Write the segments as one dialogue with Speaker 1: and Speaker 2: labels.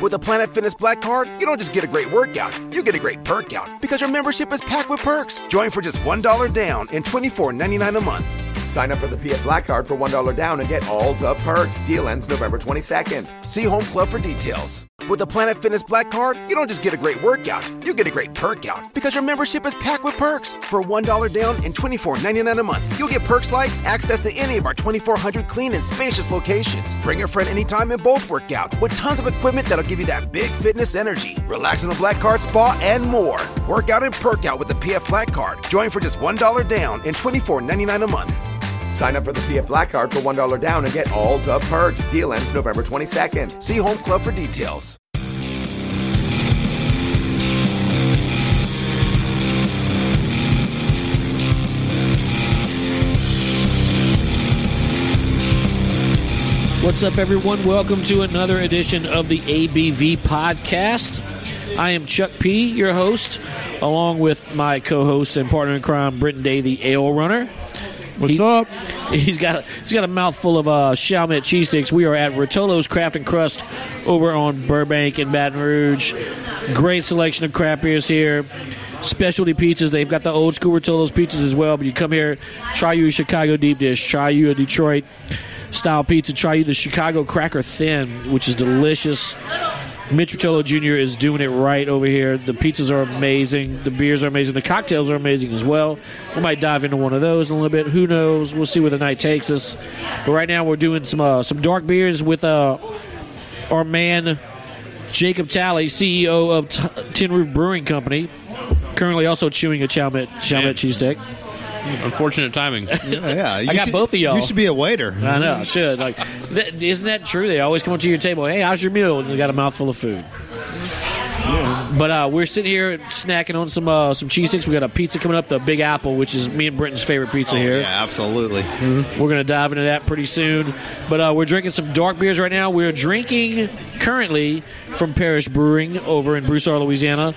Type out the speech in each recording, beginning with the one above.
Speaker 1: With a Planet Fitness Black Card, you don't just get a great workout, you get a great perk out because your membership is packed with perks. Join for just $1 down and $24.99 a month.
Speaker 2: Sign up for the PF Black Card for $1 down and get all the perks. Deal ends November 22nd.
Speaker 1: See Home Club for details. With the Planet Fitness Black Card, you don't just get a great workout, you get a great perk out because your membership is packed with perks. For $1 down and $24.99 a month, you'll get perks like access to any of our 2,400 clean and spacious locations. Bring a friend anytime and both work out with tons of equipment that'll give you that big fitness energy. Relax in the Black Card Spa and more. Work out and perk out with the PF Black Card. Join for just $1 down and $24.99 a month.
Speaker 2: Sign up for the PF Black Card for $1 down and get all the perks. Deal ends November 22nd.
Speaker 1: See Home Club for details.
Speaker 3: What's up, everyone? Welcome to another edition of the ABV podcast. I am Chuck P, your host, along with my co-host and partner in crime, Britton Day, the Ale Runner.
Speaker 4: What's
Speaker 3: He-
Speaker 4: up?
Speaker 3: He's got he's got a mouthful of uh, Chalmette cheese sticks. We are at Rotolo's Craft and Crust over on Burbank and Baton Rouge. Great selection of craft beers here. Specialty pizzas. They've got the old school Rotolo's pizzas as well. But you come here, try you a Chicago deep dish, try you a Detroit style pizza, try you the Chicago Cracker Thin, which is delicious. Mitch Jr. is doing it right over here. The pizzas are amazing. The beers are amazing. The cocktails are amazing as well. We might dive into one of those in a little bit. Who knows? We'll see where the night takes us. But right now, we're doing some uh, some dark beers with uh, our man Jacob Talley, CEO of T- Tin Roof Brewing Company. Currently, also chewing a Chalmette Chalmette cheese stick.
Speaker 5: Unfortunate timing.
Speaker 4: Yeah, yeah. You
Speaker 3: I got
Speaker 4: should-
Speaker 3: both of y'all.
Speaker 4: You should be a waiter.
Speaker 3: I know. I should. Like, th- isn't that true? They always come up to your table. Hey, how's your meal? And they got a mouthful of food. Yeah. But uh, we're sitting here snacking on some uh, some cheese sticks. We got a pizza coming up, the Big Apple, which is me and Britton's favorite pizza here.
Speaker 4: Oh, Yeah, absolutely.
Speaker 3: We're going to dive into that pretty soon. But uh, we're drinking some dark beers right now. We're drinking currently from Parish Brewing over in Broussard, Louisiana,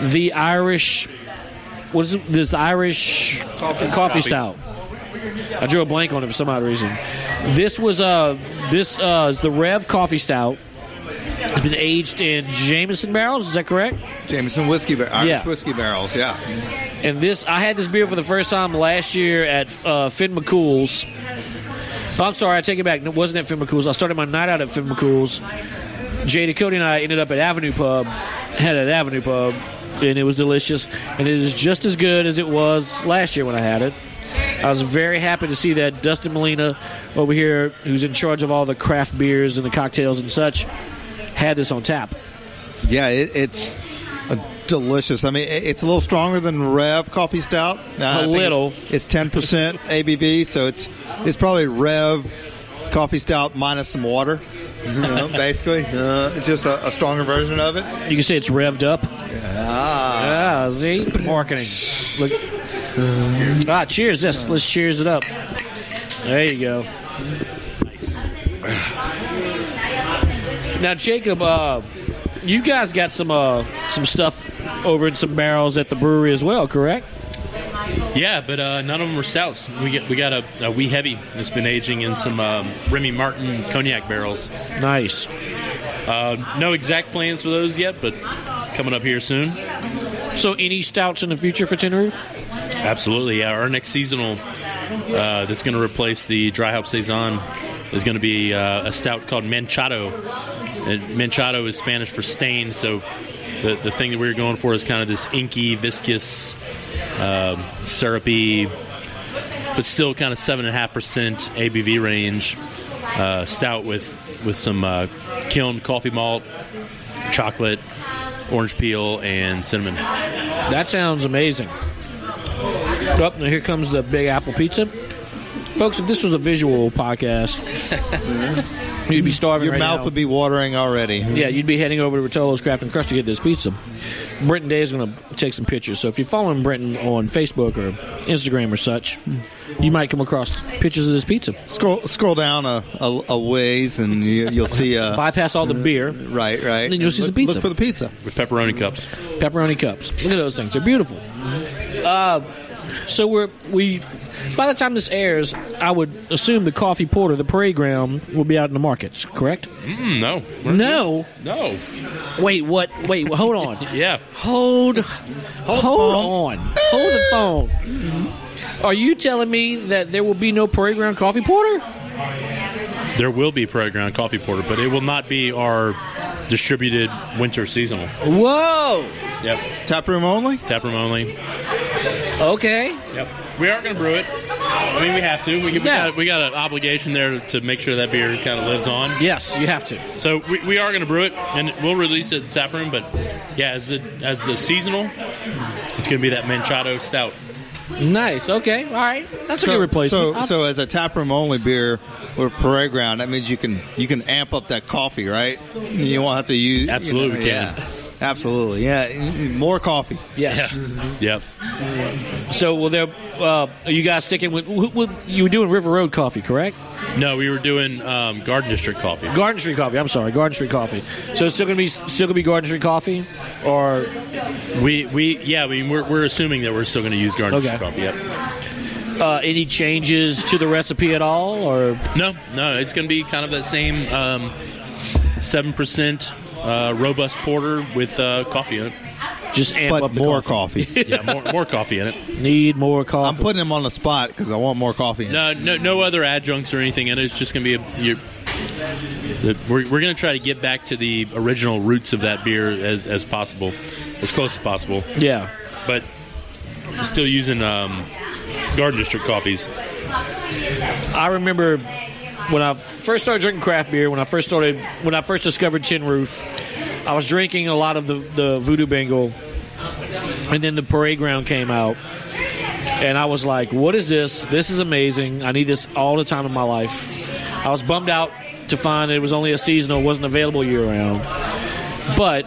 Speaker 3: the Irish. What is it? This Irish coffee, stout. I drew a blank on it for some odd reason. This was uh this uh is the Rev Coffee Stout. It's been aged in Jameson barrels. Is that correct?
Speaker 4: Jameson whiskey, bar- Irish
Speaker 3: Yeah.
Speaker 4: whiskey barrels. Yeah.
Speaker 3: And this, I had this beer for the first time last year at uh, Finn McCool's. Oh, I'm sorry, I take it back. It wasn't at Finn McCool's. I started my night out at Finn McCool's. Jada Cody and I ended up at Avenue Pub, had at Avenue Pub, and it was delicious. And it is just as good as it was last year when I had it. I was very happy to see that Dustin Molina over here, who's in charge of all the craft beers and the cocktails and such, had this on tap.
Speaker 4: Yeah, it, it's delicious. I mean, it- it's a little stronger than Rev Coffee Stout. Think
Speaker 3: little.
Speaker 4: It's ten percent ABV, so it's it's probably Rev Coffee Stout minus some water. You know, basically, uh, just a, a stronger version of it.
Speaker 3: You can say it's revved up.
Speaker 4: Ah,
Speaker 3: Ah, see? Marketing. Look. Ah, cheers this. Let's cheers it up. There you go. Nice. Now, Jacob, uh, you guys got some uh, some stuff over in some barrels at the brewery as well, correct?
Speaker 5: Yeah, but uh, none of them are stouts. We get we got a, a wee heavy that's been aging in some um, Remy Martin cognac barrels.
Speaker 3: Nice.
Speaker 5: Uh, no exact plans for those yet, but coming up here soon.
Speaker 3: So, any stouts in the future for Roof?
Speaker 5: Absolutely, yeah. Our next seasonal uh, that's going to replace the dry hop saison is going to be uh, a stout called Manchado. And Manchado is Spanish for stained, so the the thing that we are going for is kind of this inky, viscous, um, syrupy, but still kind of seven and a half percent ABV range uh, stout with with some uh, kiln coffee malt, chocolate, orange peel, and cinnamon.
Speaker 3: That sounds amazing. Oh, now here comes the Big Apple Pizza. Folks, if this was a visual podcast, you'd be starving
Speaker 4: your
Speaker 3: right
Speaker 4: mouth
Speaker 3: now.
Speaker 4: would be watering already.
Speaker 3: Yeah, you'd be heading over to Rotolo's Craft and Crust to get this pizza. Brenton Day is going to take some pictures. So if you're following Brenton on Facebook or Instagram or such, you might come across pictures of this pizza.
Speaker 4: Scroll scroll down a, a, a ways, and you, you'll see. Uh,
Speaker 3: Bypass all the beer,
Speaker 4: right, right.
Speaker 3: Then you'll see
Speaker 4: look,
Speaker 3: some pizza.
Speaker 4: Look for the pizza.
Speaker 5: With pepperoni cups.
Speaker 3: pepperoni cups. Look at those things; they're beautiful. Uh, So we're we. By the time this airs, I would assume the coffee porter, the parade ground, will be out in the markets. Correct?
Speaker 5: Mm, no,
Speaker 3: No.
Speaker 5: no.
Speaker 3: Wait. What? Wait. Hold on.
Speaker 5: Yeah,
Speaker 3: Hold. Hold on. Hold the phone. Are you telling me that there will be no parade ground coffee porter?
Speaker 5: there will be parade ground coffee porter, but it will not be our distributed winter seasonal.
Speaker 3: Whoa.
Speaker 5: Yep,
Speaker 4: Tap room only.
Speaker 5: Tap room only.
Speaker 3: Okay.
Speaker 5: Yep, we aren't going to brew it. I mean, we have to. We, we
Speaker 3: Yeah.
Speaker 5: got we got an obligation there to make sure that beer kind of lives on.
Speaker 3: Yes, you have to.
Speaker 5: So we, we are going to brew it, and we'll release it at the tap room. But yeah, as the as the seasonal, it's going to be that Manchado Stout.
Speaker 3: Nice. Okay. All right. That's a
Speaker 4: So,
Speaker 3: good replacement.
Speaker 4: so,
Speaker 3: I'll-
Speaker 4: so as a tap room only beer with parade ground, that means you can you can amp up that coffee, right? You won't have to use
Speaker 5: Absolutely
Speaker 4: you know, yeah. Absolutely, yeah. More coffee.
Speaker 3: yes.
Speaker 5: Yep.
Speaker 3: So will there? Uh, are you guys sticking with? wh- wh- You were doing River Road coffee, correct?
Speaker 5: No, we were doing um, Garden District coffee.
Speaker 3: Garden Street coffee. I'm sorry, Garden Street coffee. So it's still gonna be still gonna be Garden Street coffee, or
Speaker 5: We we yeah, I mean we're, we're assuming that we're still going to use Garden
Speaker 3: Okay.
Speaker 5: District coffee. Yep.
Speaker 3: uh, any changes to the recipe at all, or
Speaker 5: No, no, it's going to be kind of that same um, seven percent uh, robust porter with uh, coffee in it.
Speaker 3: just amp up the
Speaker 4: more
Speaker 3: coffee?
Speaker 4: coffee.
Speaker 5: Yeah, more, more coffee in it.
Speaker 3: Need more coffee.
Speaker 4: I'm putting him on the spot because I want more coffee. In.
Speaker 5: No, no, no other adjuncts or anything in it. It's just going to be a. You, the, we're we're going to try to get back to the original roots of that beer as as possible, as close as possible.
Speaker 3: yeah.
Speaker 5: But still using um, Garden District coffees.
Speaker 3: I remember when I first started drinking craft beer. When I first started, when I first discovered Tin Roof, I was drinking a lot of the the Voodoo Bengal, and then the Parade Ground came out, and I was like, "What is this? This is amazing! I need this all the time in my life." I was bummed out to find it was only a seasonal, wasn't available year round, but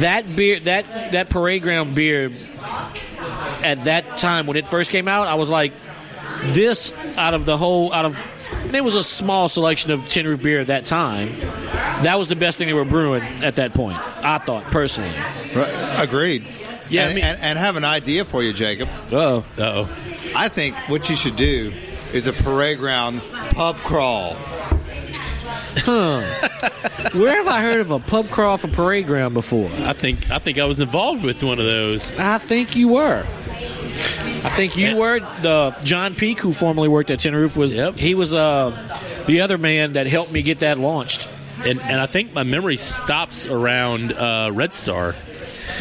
Speaker 3: that beer, that that Parade Ground beer, at that time when it first came out, I was like, this out of the whole out of and it was a small selection of tin roof beer at that time. That was the best thing they were brewing at that point. I thought personally.
Speaker 4: Right, agreed.
Speaker 5: Yeah,
Speaker 4: and,
Speaker 5: I mean-
Speaker 4: and, and have an idea for you, Jacob.
Speaker 3: Oh,
Speaker 5: Uh oh.
Speaker 4: I think what you should do is a parade ground pub crawl. Huh.
Speaker 3: Where have I heard of a pub crawl for parade ground before?
Speaker 5: I think I think I was involved with one of those.
Speaker 3: I think you were. I think you were the John Peak, who formerly worked at Tin Roof. Was
Speaker 5: Yep.
Speaker 3: he was uh, the other man that helped me get that launched.
Speaker 5: And, and I think my memory stops around uh, Red Star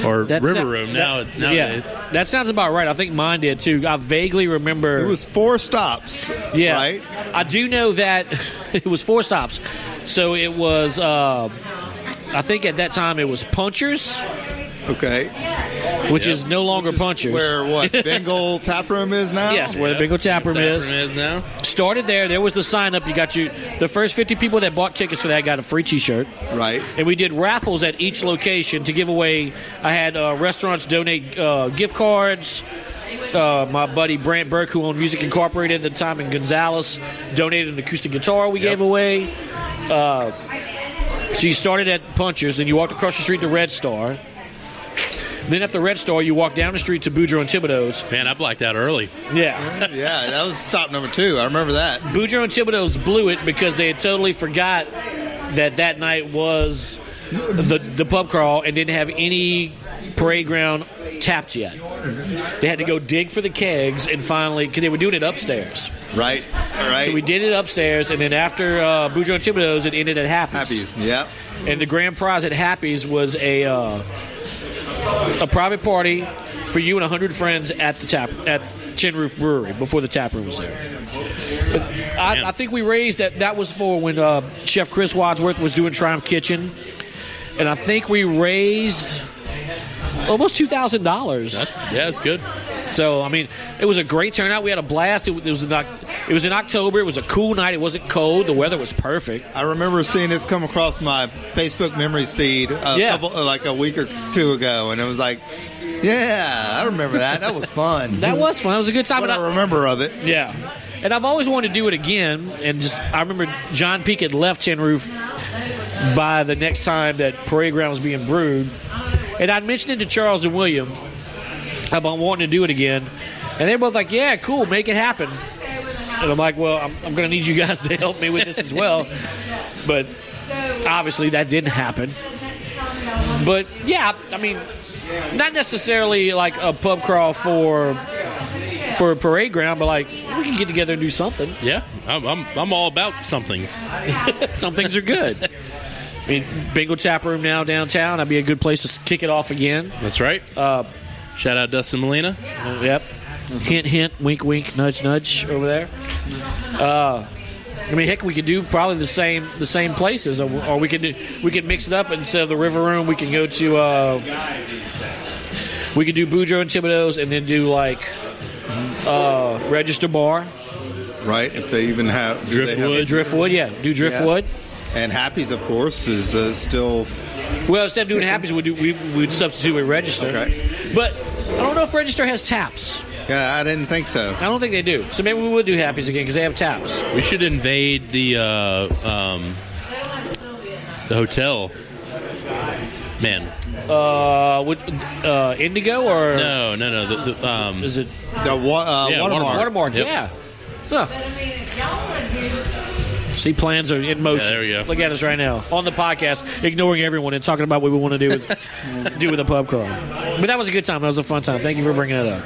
Speaker 5: or
Speaker 3: That's
Speaker 5: River
Speaker 3: not-
Speaker 5: Room now
Speaker 3: that-
Speaker 5: nowadays.
Speaker 3: Yeah, that sounds about right. I think mine did too. I vaguely remember.
Speaker 4: It was four stops.
Speaker 3: Yeah,
Speaker 4: Right?
Speaker 3: I do know that it was four stops. So it was. Uh, I think at that time it was Punchers,
Speaker 4: Okay.
Speaker 3: which is no longer Punchers.
Speaker 4: Where what? Bengal Tap Room is now?
Speaker 3: yes, where the Bengal Tap Room
Speaker 5: Tap
Speaker 3: is.
Speaker 5: room is now.
Speaker 3: Started there. There was the sign up. You got you. The first fifty people that bought tickets for that got a free T-shirt.
Speaker 4: Right.
Speaker 3: And we did raffles at each location to give away. I had uh, restaurants donate uh, gift cards. Uh, my buddy Brant Burke, who owned Music Incorporated at the time in Gonzales, donated an acoustic guitar we gave away. Uh, so you started at Punchers, then you walked across the street to Red Star. Then at the Red Star, you walk down the street to Boudreaux and Thibodeau's.
Speaker 5: Man, I blacked out early.
Speaker 3: Yeah.
Speaker 4: Yeah, that was stop number two. I remember that.
Speaker 3: Boudreaux and Thibodeau's blew it because they had totally forgot that that night was the the pub crawl and didn't have any parade ground tapped yet. They had to go dig for the kegs and finally because they were doing it upstairs.
Speaker 4: Right. Right.
Speaker 3: So we did it upstairs, and then after uh, Boudreaux and Thibodeau's, it ended at Happy's.
Speaker 4: Happy's. Yep.
Speaker 3: And the grand prize at Happy's was a uh, a private party for you and hundred friends at the tap at Tin Roof Brewery before the tap room was there. I, I think we raised that. That was for when uh, Chef Chris Wadsworth was doing Triumph Kitchen, and I think we raised almost two thousand dollars.
Speaker 5: Yeah, it's good.
Speaker 3: So I mean, it was a great turnout. We had a blast. It, was- it was in, it was in October. It was a cool night. It wasn't cold. The weather was perfect.
Speaker 4: I remember seeing this come across my Facebook memories feed a
Speaker 3: Yeah.
Speaker 4: couple, like a week or two ago, and it was like, yeah, I remember that. That was fun.
Speaker 3: That was fun. That was a good time.
Speaker 4: what
Speaker 3: and I-
Speaker 4: I remember of it.
Speaker 3: Yeah. And I've always wanted to do it again. And just, I remember John Peak had left Tin Roof by the next time that Parade Ground was being brewed. And I'd mentioned it to Charles and William. about wanting to do it again, and they're both like, "Yeah, cool, make it happen." And I'm like, "Well, I'm, I'm going to need you guys to help me with this as well." But obviously, that didn't happen. But yeah, I mean, not necessarily like a pub crawl for for a parade ground, but like we can get together and do something.
Speaker 5: Yeah, I'm, I'm, I'm all about somethings.
Speaker 3: Some things are good. I mean, Bengal Tap Room now downtown. That'd be a good place to kick it off again.
Speaker 5: That's right.
Speaker 3: Uh,
Speaker 5: Shout out Dustin Molina.
Speaker 3: Uh, Yep. Hint, hint, wink, wink, nudge, nudge over there. Uh, I mean, heck, we could do probably the same the same places, or, or we could do, we could mix it up instead of the River Room. We can go to uh, we could do Boudreaux and Thibodeau's, and then do like uh, Register Bar,
Speaker 4: Right? If they even have do have-
Speaker 5: Driftwood.
Speaker 3: Driftwood. Yeah, do Driftwood.
Speaker 4: And Happy's, of course, is uh, still
Speaker 3: Well, instead of doing Happy's, we do we would substitute with Register.
Speaker 4: Okay.
Speaker 3: But I don't know if Register has taps.
Speaker 4: Yeah, I didn't think so.
Speaker 3: I don't think they do. So maybe we would do Happy's again because they have taps.
Speaker 5: We should invade the uh, um, the hotel. Man,
Speaker 3: Uh, with uh, Indigo or
Speaker 5: no, no, no. The, the, um,
Speaker 3: is it
Speaker 4: The wa- uh,
Speaker 5: Yeah,
Speaker 4: watermark.
Speaker 3: Watermark?
Speaker 5: Yep.
Speaker 3: Yeah. Huh. See, plans are in motion.
Speaker 5: Yeah, there you go.
Speaker 3: Look at us right now on the podcast, ignoring everyone and talking about what we want to do with do with a pub crawl. But that was a good time. That was a fun time. Thank you for bringing it up.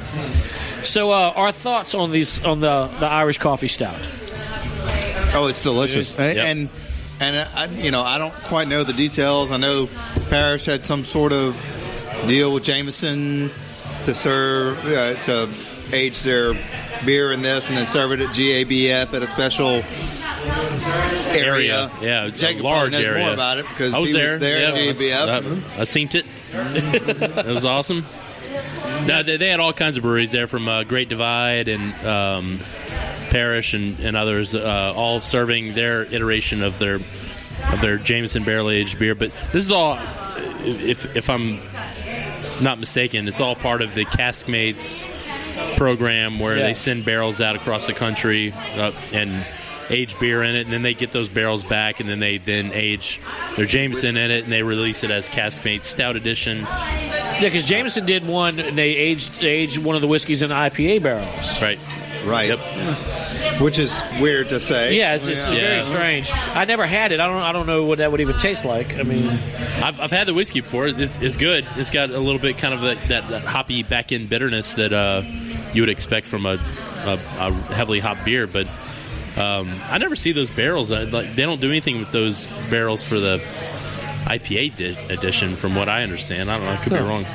Speaker 3: So, uh, our thoughts on these on the the Irish coffee stout?
Speaker 4: Oh, it's delicious. And,
Speaker 5: Yep.
Speaker 4: and and I, you know, I don't quite know the details. I know Parish had some sort of deal with Jameson to serve uh, to age their beer in this, and then serve it at GABF at a special area.
Speaker 5: Yeah, a
Speaker 4: Jacob
Speaker 5: large
Speaker 4: knows
Speaker 5: area.
Speaker 4: more about it because
Speaker 5: I was
Speaker 4: he
Speaker 5: there.
Speaker 4: was there
Speaker 5: yeah,
Speaker 4: at GABF.
Speaker 5: I, I seen it. it was awesome. No, they, they had all kinds of breweries there from uh, Great Divide and um, Parish and, and others, uh, all serving their iteration of their of their Jameson barrel aged beer. But this is all, if if I'm not mistaken, it's all part of the Caskmates program where
Speaker 3: Yeah.
Speaker 5: they send barrels out across the country uh, and age beer in it, and then they get those barrels back, and then they then age their Jameson in it, and they release it as Caskmate Stout Edition.
Speaker 3: Yeah, because Jameson did one, and they aged they aged one of the whiskeys in IPA barrels.
Speaker 5: Right.
Speaker 4: Right.
Speaker 5: Yep.
Speaker 4: Which is weird to say.
Speaker 3: Yeah, it's, it's very
Speaker 5: Yeah.
Speaker 3: strange. I never had it. I don't. I don't know what that would even taste like. I mean,
Speaker 5: I've, I've had the whiskey before. It's, it's good. It's got a little bit kind of that, that, that hoppy back end bitterness that uh, you would expect from a, a, a heavily hop beer. But um, I never see those barrels. I, like they don't do anything with those barrels for the IPA di- edition, from what I understand. I don't know. I could be
Speaker 3: Huh.
Speaker 5: wrong.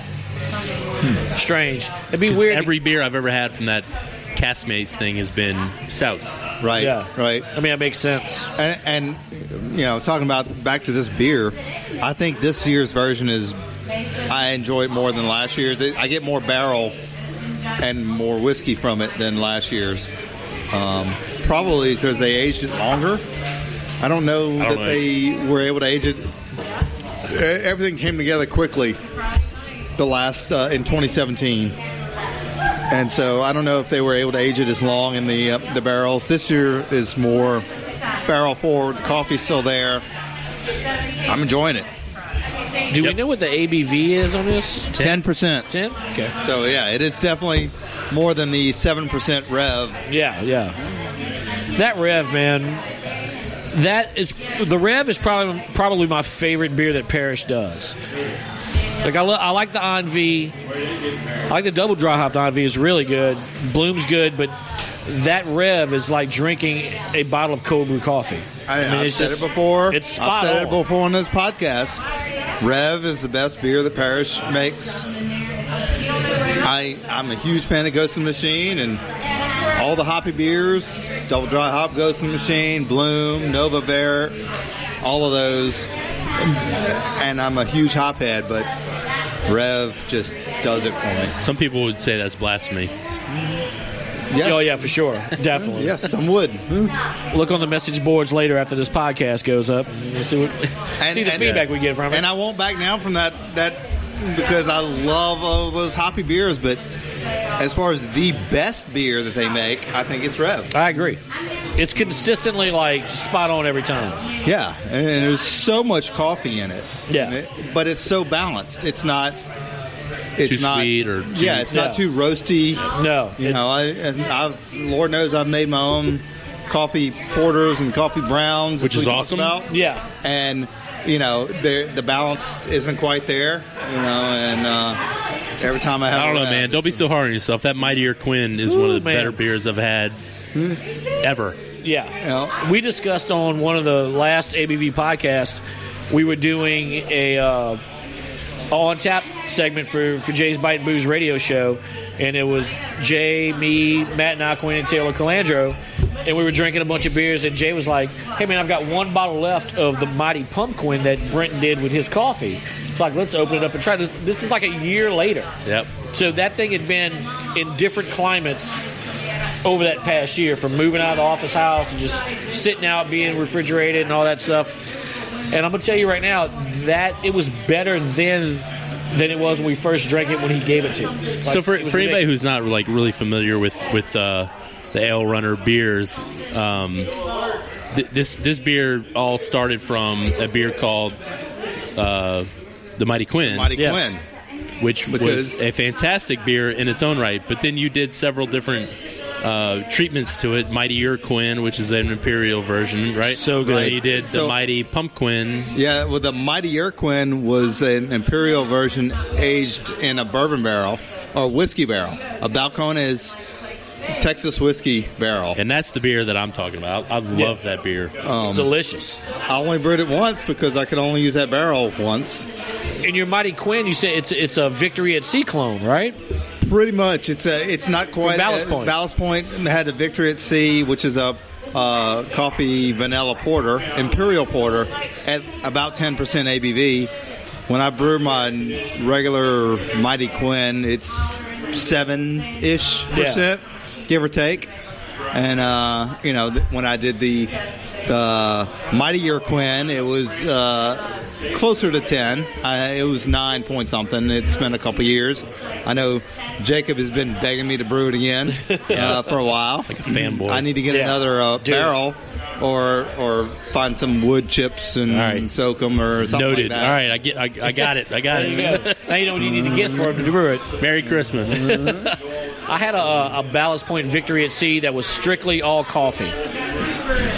Speaker 3: strange. It'd be
Speaker 5: 'Cause
Speaker 3: weird.
Speaker 5: Every beer I've ever had from that Caskmates thing has been stouts.
Speaker 4: Right.
Speaker 3: Yeah.
Speaker 4: Right.
Speaker 3: I mean, that makes sense.
Speaker 4: And, and you know, talking about back to this beer, I think this year's version is. I enjoy it more than last year's. It, I get more barrel and more whiskey from it than last year's. Um, probably because they aged it longer. I don't know
Speaker 5: don't
Speaker 4: that
Speaker 5: know.
Speaker 4: they were able to age it. Everything came together quickly. The last uh, in 2017. And so I don't know if they were able to age it as long in the uh, the barrels. This year is more barrel forward. Coffee's still there. I'm enjoying it.
Speaker 3: Do we know what the ABV is on this?
Speaker 4: Ten percent.
Speaker 3: Ten. Okay.
Speaker 4: So yeah, it is definitely more than the seven percent rev.
Speaker 3: Yeah, yeah. That Rev, man. That is the Rev is probably probably my favorite beer that Parish does. Like I, lo- I like the Envy. I like the double dry hopped Envy is really good. Bloom's good, but that Rev is like drinking a bottle of cold brew coffee.
Speaker 4: I,
Speaker 3: mean,
Speaker 4: have said
Speaker 3: just-
Speaker 4: it before.
Speaker 3: It's spot
Speaker 4: I've said
Speaker 3: on.
Speaker 4: it before on this podcast. Rev is the best beer that Parish makes. I I'm a huge fan of Ghost the Machine and all the hoppy beers. Double dry hop Ghost in the Machine, Bloom, Nova Bear, all of those. And I'm a huge hop head, but Rev just does it for me.
Speaker 5: Some people would say that's blasphemy. Mm-hmm.
Speaker 4: Yes.
Speaker 3: Oh yeah, for sure, definitely.
Speaker 4: Yes, some would.
Speaker 3: Look on the message boards later after this podcast goes up. And see what, see the feedback uh, we get from it.
Speaker 4: And I won't back down from that that because I love all those hoppy beers. But as far as the best beer that they make, I think it's Rev.
Speaker 3: I agree. It's consistently like spot on every time.
Speaker 4: Yeah, and there's so much coffee in it.
Speaker 3: Yeah.
Speaker 4: It- but it's so balanced. It's not. it's
Speaker 5: too
Speaker 4: not
Speaker 5: sweet or too,
Speaker 4: yeah, it's not too roasty.
Speaker 3: No,
Speaker 4: You
Speaker 3: it-
Speaker 4: know, I, and I've, Lord knows I've made my own coffee porters and coffee browns,
Speaker 5: Which
Speaker 4: as
Speaker 5: is awesome.
Speaker 4: About.
Speaker 3: Yeah.
Speaker 4: and you know, the the balance isn't quite there. You know, and uh, every time I have,
Speaker 5: I don't know, man. Don't be so hard on yourself. That Mightier Quinn is one of the
Speaker 3: man.
Speaker 5: better beers I've had ever.
Speaker 3: Yeah.
Speaker 4: You know,
Speaker 3: We discussed on one of the last ABV podcasts, we were doing a uh, all on tap segment for, for Jay's Bite and Booze radio show. And it was Jay, me, Matt Naquin, and Taylor Calandro. And we were drinking a bunch of beers. And Jay was like, hey, man, I've got one bottle left of the Mighty Pumpkin that Brenton did with his coffee. It's like, let's open it up and try this. This is like a year later.
Speaker 5: Yep.
Speaker 3: So that thing had been in different climates over that past year, from moving out of the office house and just sitting out, being refrigerated and all that stuff. And I'm gonna tell you right now that it was better then than it was when we first drank it when he gave it to us. Like,
Speaker 5: so for, for anybody who's not like really familiar with with uh, the Ale Runner beers, um, th- this this beer all started from a beer called uh, the Mighty Quinn,
Speaker 4: Mighty
Speaker 3: Yes.
Speaker 4: Quinn.
Speaker 5: which
Speaker 4: Because-
Speaker 5: was a fantastic beer in its own right. But then you did several different uh, treatments to it. Mightier Quinn, which is an imperial version, right?
Speaker 3: So good.
Speaker 5: And you did the
Speaker 4: So-
Speaker 5: Mighty Pumpkin.
Speaker 4: Yeah, well, the Mighty Quinn was an imperial version aged in a bourbon barrel or whiskey barrel. A Balcones is Texas whiskey barrel.
Speaker 5: And that's the beer that I'm talking about. I love that beer.
Speaker 3: it's delicious.
Speaker 4: I only brewed it once because I could only use that barrel once.
Speaker 3: In your Mighty Quinn, you say it's it's a Victory at Sea clone, right?
Speaker 4: Pretty much, it's a. It's not quite
Speaker 3: Ballast Point.
Speaker 4: Ballast Point had a Victory at Sea, which is a uh, coffee vanilla porter, imperial porter, at about ten percent ABV. When I brew my regular Mighty Quinn, it's seven ish percent, give or take. And uh, you know, th- when I did the the Mightier Quinn, it was uh, closer to ten. Uh, it was nine point something. It's been a couple years. I know Jacob has been begging me to brew it again uh, for a while.
Speaker 5: Like a fanboy.
Speaker 4: I need to get
Speaker 3: Yeah.
Speaker 4: another uh, barrel. Or, or find some wood chips and
Speaker 5: All right.
Speaker 4: soak them or something
Speaker 5: Noted.
Speaker 4: like that.
Speaker 5: All right, I get. I, I got it. I got
Speaker 3: There you
Speaker 5: it.
Speaker 3: go. now you know what you need to get for him to brew it.
Speaker 5: Merry Christmas.
Speaker 3: I had a, a Ballast Point Victory at Sea that was strictly all coffee.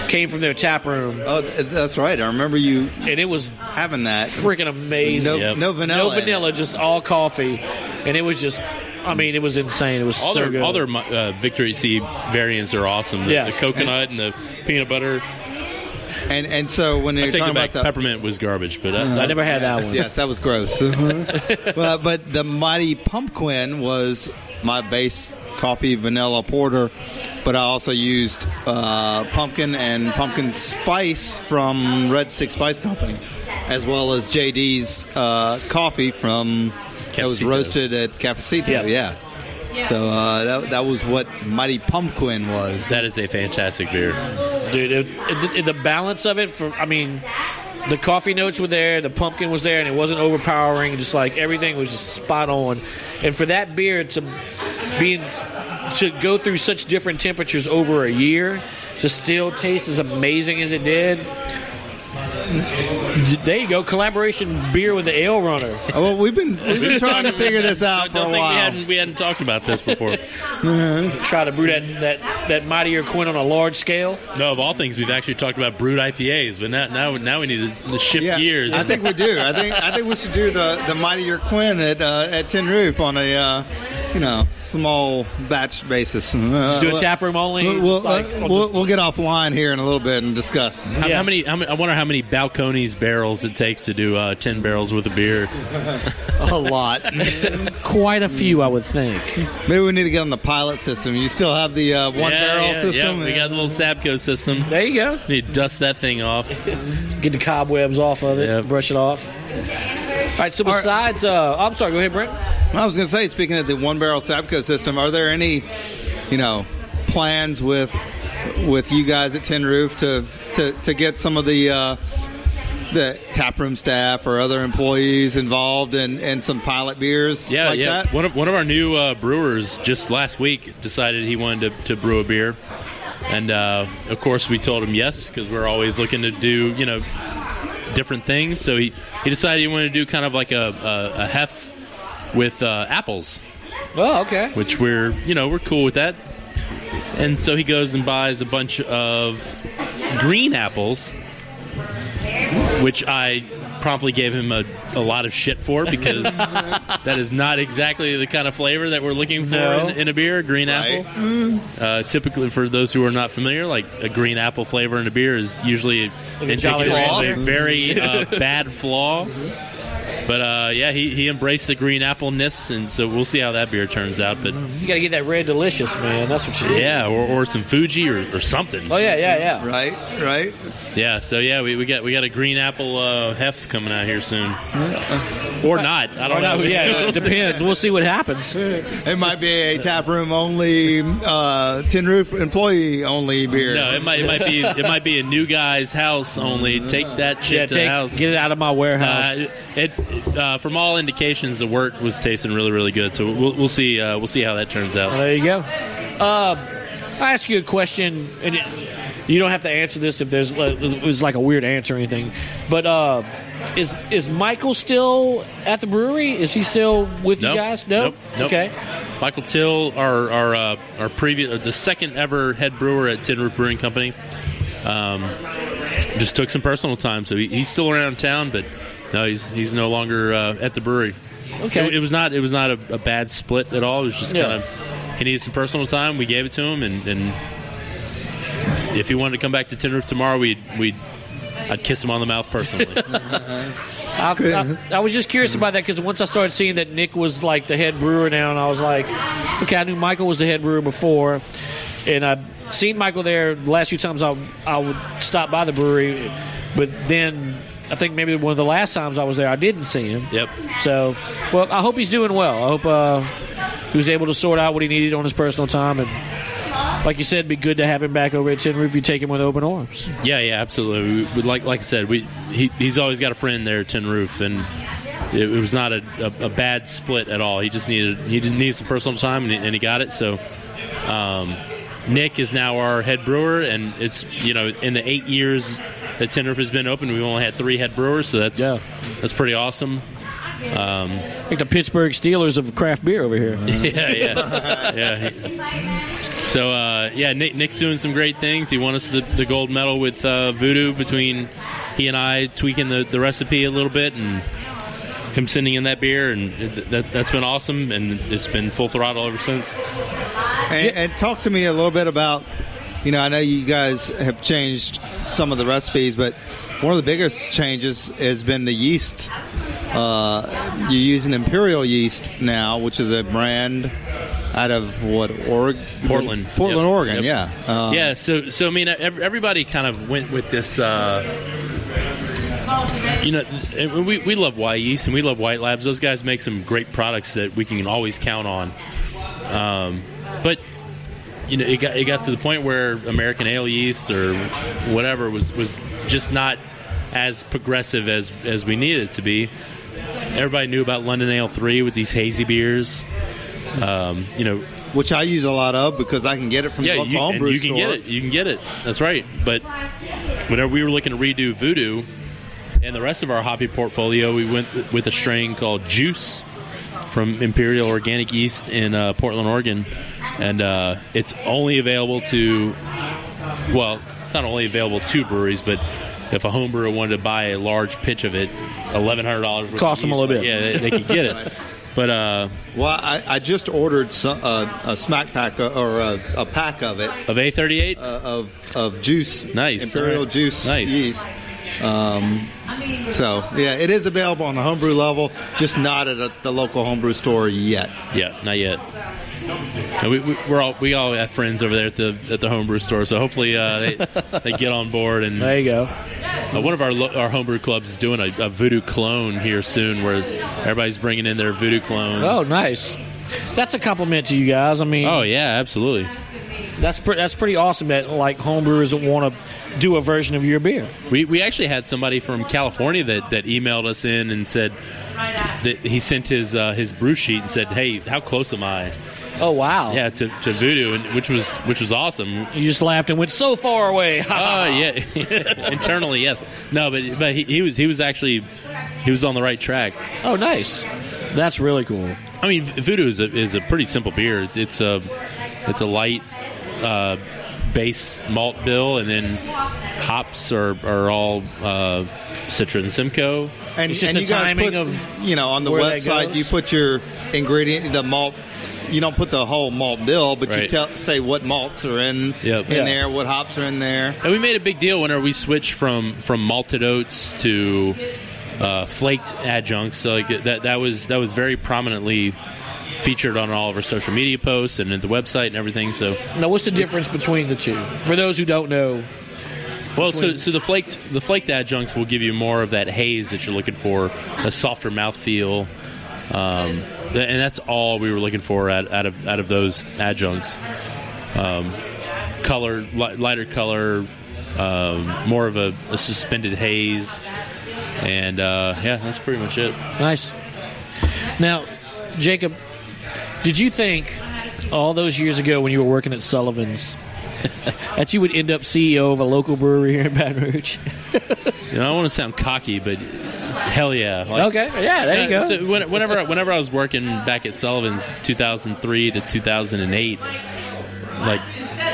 Speaker 3: Came from their tap room,
Speaker 4: Oh, that's right. I remember you
Speaker 3: and it was
Speaker 4: having that.
Speaker 3: freaking amazing.
Speaker 4: No,
Speaker 5: Yep.
Speaker 4: no vanilla.
Speaker 3: No vanilla, just all coffee, and it was just. I mean, it was insane. It was
Speaker 5: all
Speaker 3: so
Speaker 5: their
Speaker 3: good.
Speaker 5: all their uh, Victory Sea variants are awesome. The,
Speaker 3: Yeah.
Speaker 5: the coconut and the peanut butter.
Speaker 4: And and so when
Speaker 5: I
Speaker 4: you're talking about the
Speaker 5: Peppermint was garbage, but uh,
Speaker 3: I
Speaker 5: I,
Speaker 3: never had that one.
Speaker 4: Yes, that was gross. well, but the Mighty Pumpkin was my base coffee vanilla porter, but I also used uh, pumpkin and pumpkin spice from Red Stick Spice Company, as well as JD's uh, coffee from that was roasted at Cafecito.
Speaker 3: Yeah.
Speaker 4: Yeah. So uh, that, that was what Mighty Pumpkin was.
Speaker 5: that is a fantastic beer.
Speaker 3: dude. It, it, the balance of it, for I mean, the coffee notes were there, the pumpkin was there, and it wasn't overpowering. Just like everything was just spot on. And for that beer to being to go through such different temperatures over a year to still taste as amazing as it did. There you go, collaboration beer with the ale runner.
Speaker 4: Oh, well, we've been we've been trying to figure this
Speaker 5: I
Speaker 4: out for a
Speaker 5: think we
Speaker 4: while.
Speaker 5: hadn't we hadn't talked about this before.
Speaker 3: Try to brew that that that mightier Quinn on a large scale.
Speaker 5: no, of all things, we've actually talked about brewed IPAs, but now now, now we need to shift
Speaker 4: Yeah,
Speaker 5: gears.
Speaker 4: I think we do. I think I think we should do the the mightier Quinn at uh, at Tin Roof on a uh, you know small batch basis. Uh,
Speaker 3: do a
Speaker 4: we'll-
Speaker 3: tap room only,
Speaker 4: We'll, we'll,
Speaker 3: just like-
Speaker 4: uh, we'll, we'll get offline here in a little bit and discuss.
Speaker 5: How, how many, how many? I wonder how many Balcones barrels it takes to do uh, ten barrels worth of beer.
Speaker 4: A lot.
Speaker 3: Quite a few, I would think.
Speaker 4: Maybe we need to get on the pilot system. You still have the uh, one
Speaker 5: yeah,
Speaker 4: barrel
Speaker 5: yeah,
Speaker 4: system.
Speaker 5: Yeah, we got the little Sabco system.
Speaker 3: There you go.
Speaker 5: Need to dust that thing off.
Speaker 3: Get the cobwebs off of it,
Speaker 5: Yep.
Speaker 3: brush it off. All right. So besides, uh, I'm sorry. Go ahead, Brent.
Speaker 4: I was going to say, speaking of the one barrel Sabco system, are there any, you know, plans with with you guys at Tin Roof to to, to get some of the uh, the taproom staff or other employees involved in, in some pilot beers
Speaker 5: Yeah,
Speaker 4: like
Speaker 5: yeah.
Speaker 4: that?
Speaker 5: One of one of our new uh, brewers just last week decided he wanted to, to brew a beer, and uh, of course we told him yes because we're always looking to do you know different things. So he, he decided he wanted to do kind of like a a, a hef with uh, apples,
Speaker 3: Oh, okay.
Speaker 5: which we're you know we're cool with that. And so he goes and buys a bunch of green apples, which I promptly gave him a, a lot of shit for because that is not exactly the kind of flavor that we're looking for
Speaker 3: No.
Speaker 5: in, in a beer. Green
Speaker 4: Right.
Speaker 5: apple. Uh, typically, for those who are not familiar, like a green apple flavor in a beer is usually
Speaker 3: a
Speaker 5: indicative of a very uh, bad flaw. But uh, yeah, he, he embraced the green apple ness, and so we'll see how that beer turns out. But
Speaker 3: You got to get that red delicious, man. That's what you need.
Speaker 5: yeah, or, or some Fuji or, or something.
Speaker 3: Oh yeah, yeah, yeah.
Speaker 4: Right, right.
Speaker 5: Yeah, so yeah, we, we got we got a green apple uh, hef coming out here soon, or not. I don't
Speaker 3: no,
Speaker 5: know.
Speaker 3: yeah, it depends. We'll see what happens.
Speaker 4: It might be a tap room only, uh, tin roof employee only beer.
Speaker 5: No, it might it might be it might be a new guy's house only. Take that shit
Speaker 3: Yeah,
Speaker 5: to
Speaker 3: take
Speaker 5: the house.
Speaker 3: get it out of my warehouse.
Speaker 5: Uh, it, uh, from all indications, the wort was tasting really, really good. So we'll, we'll see. Uh, we'll see how that turns out.
Speaker 3: There you go. Um, I ask you a question, and it, you don't have to answer this if there's like, it was like a weird answer or anything. But uh, is is Michael still at the brewery? Is he still with
Speaker 5: Nope.
Speaker 3: you guys? No.
Speaker 5: Nope. Nope.
Speaker 3: Okay.
Speaker 5: Michael Till, our our uh, our previous, the second ever head brewer at Tin Roof Brewing Company, um, just took some personal time. So he, he's still around town, but no, he's he's no longer uh, at the brewery.
Speaker 3: Okay.
Speaker 5: It, it was not it was not a, a bad split at all. It was just
Speaker 3: Yeah.
Speaker 5: kind of he needed some personal time. We gave it to him, and, and if he wanted to come back to Tin Roof tomorrow, we'd we'd I'd kiss him on the mouth personally.
Speaker 3: I, I, I was just curious about that because once I started seeing that Nick was like the head brewer now, and I was like, okay, I knew Michael was the head brewer before, and I'd seen Michael there the last few times I, I would stop by the brewery, but then I think maybe one of the last times I was there, I didn't see him.
Speaker 5: yep.
Speaker 3: So, well, I hope he's doing well. I hope uh, he was able to sort out what he needed on his personal time, and like you said, it'd be good to have him back over at Tin Roof. You take him with open arms.
Speaker 5: Yeah, yeah, absolutely. We, we- like like I said, we he, he's always got a friend there, at Tin Roof, and it, it was not a, a, a bad split at all. He just needed he just needed some personal time, and he, and he got it. So, um, Nick is now our head brewer, and it's you know in the eight years that Tin Roof has been open, we've only had three head brewers, so that's
Speaker 3: Yeah.
Speaker 5: that's pretty awesome. Um,
Speaker 3: Like the Pittsburgh Steelers of craft beer over here.
Speaker 5: yeah, yeah, yeah. So uh, yeah, Nick, Nick's doing some great things. He won us the, the gold medal with uh, Voodoo between he and I tweaking the, the recipe a little bit and him sending in that beer, and that, that's been awesome. And it's been full throttle ever since.
Speaker 4: And, and talk to me a little bit about, you know, I know you guys have changed some of the recipes, but one of the biggest changes has been the yeast. Uh, you're using Imperial yeast now, which is a brand out of what Oregon,
Speaker 5: Portland.
Speaker 4: Portland,
Speaker 5: Yep.
Speaker 4: Oregon.
Speaker 5: Yep.
Speaker 4: Yeah, uh,
Speaker 5: yeah, so so I mean, everybody kind of went with this. Uh, you know, we we love Wyeast and we love White Labs. Those guys make some great products that we can always count on. Um, but you know, it got it got to the point where American Ale yeast or whatever was was just not as progressive as as we needed it to be. Everybody knew about London Ale three with these hazy beers. Um, you know,
Speaker 4: which I use a lot of because I can get it from the local
Speaker 5: you,
Speaker 4: homebrew
Speaker 5: you can
Speaker 4: store.
Speaker 5: get it. You can get it. That's right. But whenever we were looking to redo Voodoo and the rest of our hoppy portfolio, we went with a strain called Juice from Imperial Organic Yeast in uh, Portland, Oregon, and uh, it's only available to well, it's not only available to breweries, but if a home brewer wanted to buy a large pitch of it, eleven hundred dollars
Speaker 3: Cost them a little bit.
Speaker 5: Yeah, they, they could get it. But uh,
Speaker 4: Well, I, I just ordered some, uh, a smack pack uh, or a, a pack of it
Speaker 5: of A thirty eight,
Speaker 4: uh, of of juice,
Speaker 5: Nice.
Speaker 4: imperial
Speaker 5: Alright.
Speaker 4: juice
Speaker 5: Nice.
Speaker 4: yeast. Um, so yeah, it is available on the homebrew level, just not at a, the local homebrew store yet.
Speaker 5: Yeah, not yet. No, we, we, we're all we all have friends over there at the at the homebrew store, so hopefully uh, they they get on board. And
Speaker 3: There you go.
Speaker 5: uh, one of our lo- our homebrew clubs is doing a, a voodoo clone here soon, where everybody's bringing in their voodoo clones.
Speaker 3: Oh, nice. That's a compliment to you guys. I mean,
Speaker 5: Oh yeah, absolutely.
Speaker 3: That's pre- that's pretty awesome that like homebrewers want to do a version of your beer.
Speaker 5: We we actually had somebody from California that, that emailed us in and said that he sent his uh, his brew sheet and said, "Hey, how close am I?"
Speaker 3: Oh wow!
Speaker 5: Yeah, to, to voodoo, and, which was which was awesome.
Speaker 3: You just laughed and went so far away.
Speaker 5: Oh yeah, internally yes. No, but but he, he was he was actually he was on the right track.
Speaker 3: oh, nice. That's really cool.
Speaker 5: I mean, Voodoo is a, is a pretty simple beer. It's a it's a light uh, base malt bill, and then hops are, are all uh, Citra and Simcoe.
Speaker 4: And,
Speaker 3: It's just
Speaker 4: and
Speaker 3: the
Speaker 4: you guys
Speaker 3: timing
Speaker 4: put,
Speaker 3: of
Speaker 4: you know on the website you put your ingredient the malt. You don't put the whole malt bill, but you tell, say what malts are in
Speaker 5: Yep.
Speaker 4: in
Speaker 3: Yeah.
Speaker 4: there, what hops are in there.
Speaker 5: And we made a big deal whenever we switched from from malted oats to uh, flaked adjuncts. So like that that was that was very prominently featured on all of our social media posts and at the website and everything. So
Speaker 3: Now, what's the difference between the two? For those who don't know,
Speaker 5: well, so so the flaked the flaked adjuncts will give you more of that haze that you're looking for, a softer mouthfeel. Um, and that's all we were looking for out, out of out of those adjuncts. Um, color, li- lighter color, um, more of a, a suspended haze, and uh, yeah, that's pretty much it.
Speaker 3: nice. Now, Jacob, did you think all those years ago when you were working at Sullivan's that you would end up CEO of a local brewery here in Baton Rouge?
Speaker 5: You know, I don't want to sound cocky, but hell yeah! Like,
Speaker 3: okay, yeah, there you
Speaker 5: Yeah,
Speaker 3: go.
Speaker 5: So when, whenever whenever I was working back at Sullivan's, 2003 to 2008, like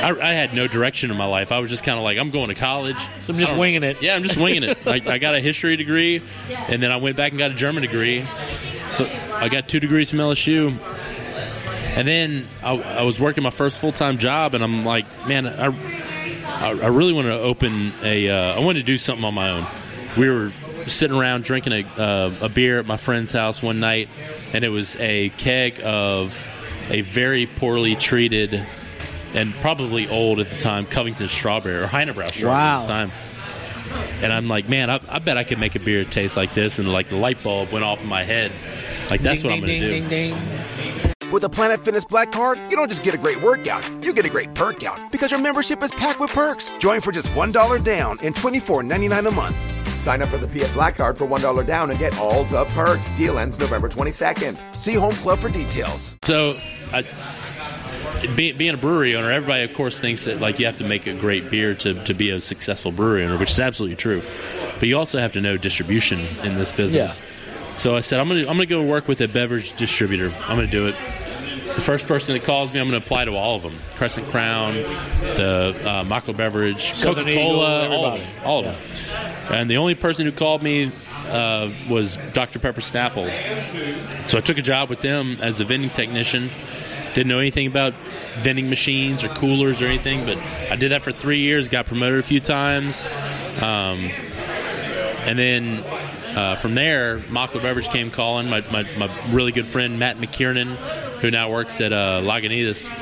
Speaker 5: I, I had no direction in my life. I was just kind of like, I'm going to college.
Speaker 3: I'm just winging it.
Speaker 5: Yeah, I'm just winging it. I, I got a history degree, and then I went back and got a German degree. So I got two degrees from LSU. And then I, I was working my first full time job, and I'm like, man, I, I, I really want to open a. Uh, I wanted to do something on my own. We were sitting around drinking a, uh, a beer at my friend's house one night, and it was a keg of a very poorly treated and probably old at the time Covington strawberry or Heiner Brau strawberry
Speaker 3: Wow.
Speaker 5: at the time. And I'm like, man, I, I bet I could make a beer taste like this, and like the light bulb went off in my head. Like that's
Speaker 3: Ding,
Speaker 5: what I'm going to do.
Speaker 3: ding, ding, ding.
Speaker 1: With the Planet Fitness Black Card, you don't just get a great workout, you get a great perk out because your membership is packed with perks. Join for just $1 down and $24.99 a month.
Speaker 2: Sign up for the PF Black Card for $1 down and get all the perks. Deal ends November 22nd.
Speaker 1: See Home Club for details.
Speaker 5: So, I, be, being a brewery owner, everybody, of course, thinks that like you have to make a great beer to, to be a successful brewery owner, which is absolutely true. But you also have to know distribution in this business. So I said, I'm gonna I'm gonna go work with a beverage distributor. I'm gonna do it. The first person that calls me, I'm going to apply to all of them: Crescent Crown, the uh, Mockler Beverage, Coca Cola, all of them. All of them. And the only person who called me uh, was Dr. Pepper Snapple. So I took a job with them as a vending technician. Didn't know anything about vending machines or coolers or anything, but I did that for three years. Got promoted a few times, um, and then uh, from there, Mockler Beverage came calling. My, my, my really good friend Matt McKiernan, who now works at uh, Lagunitas,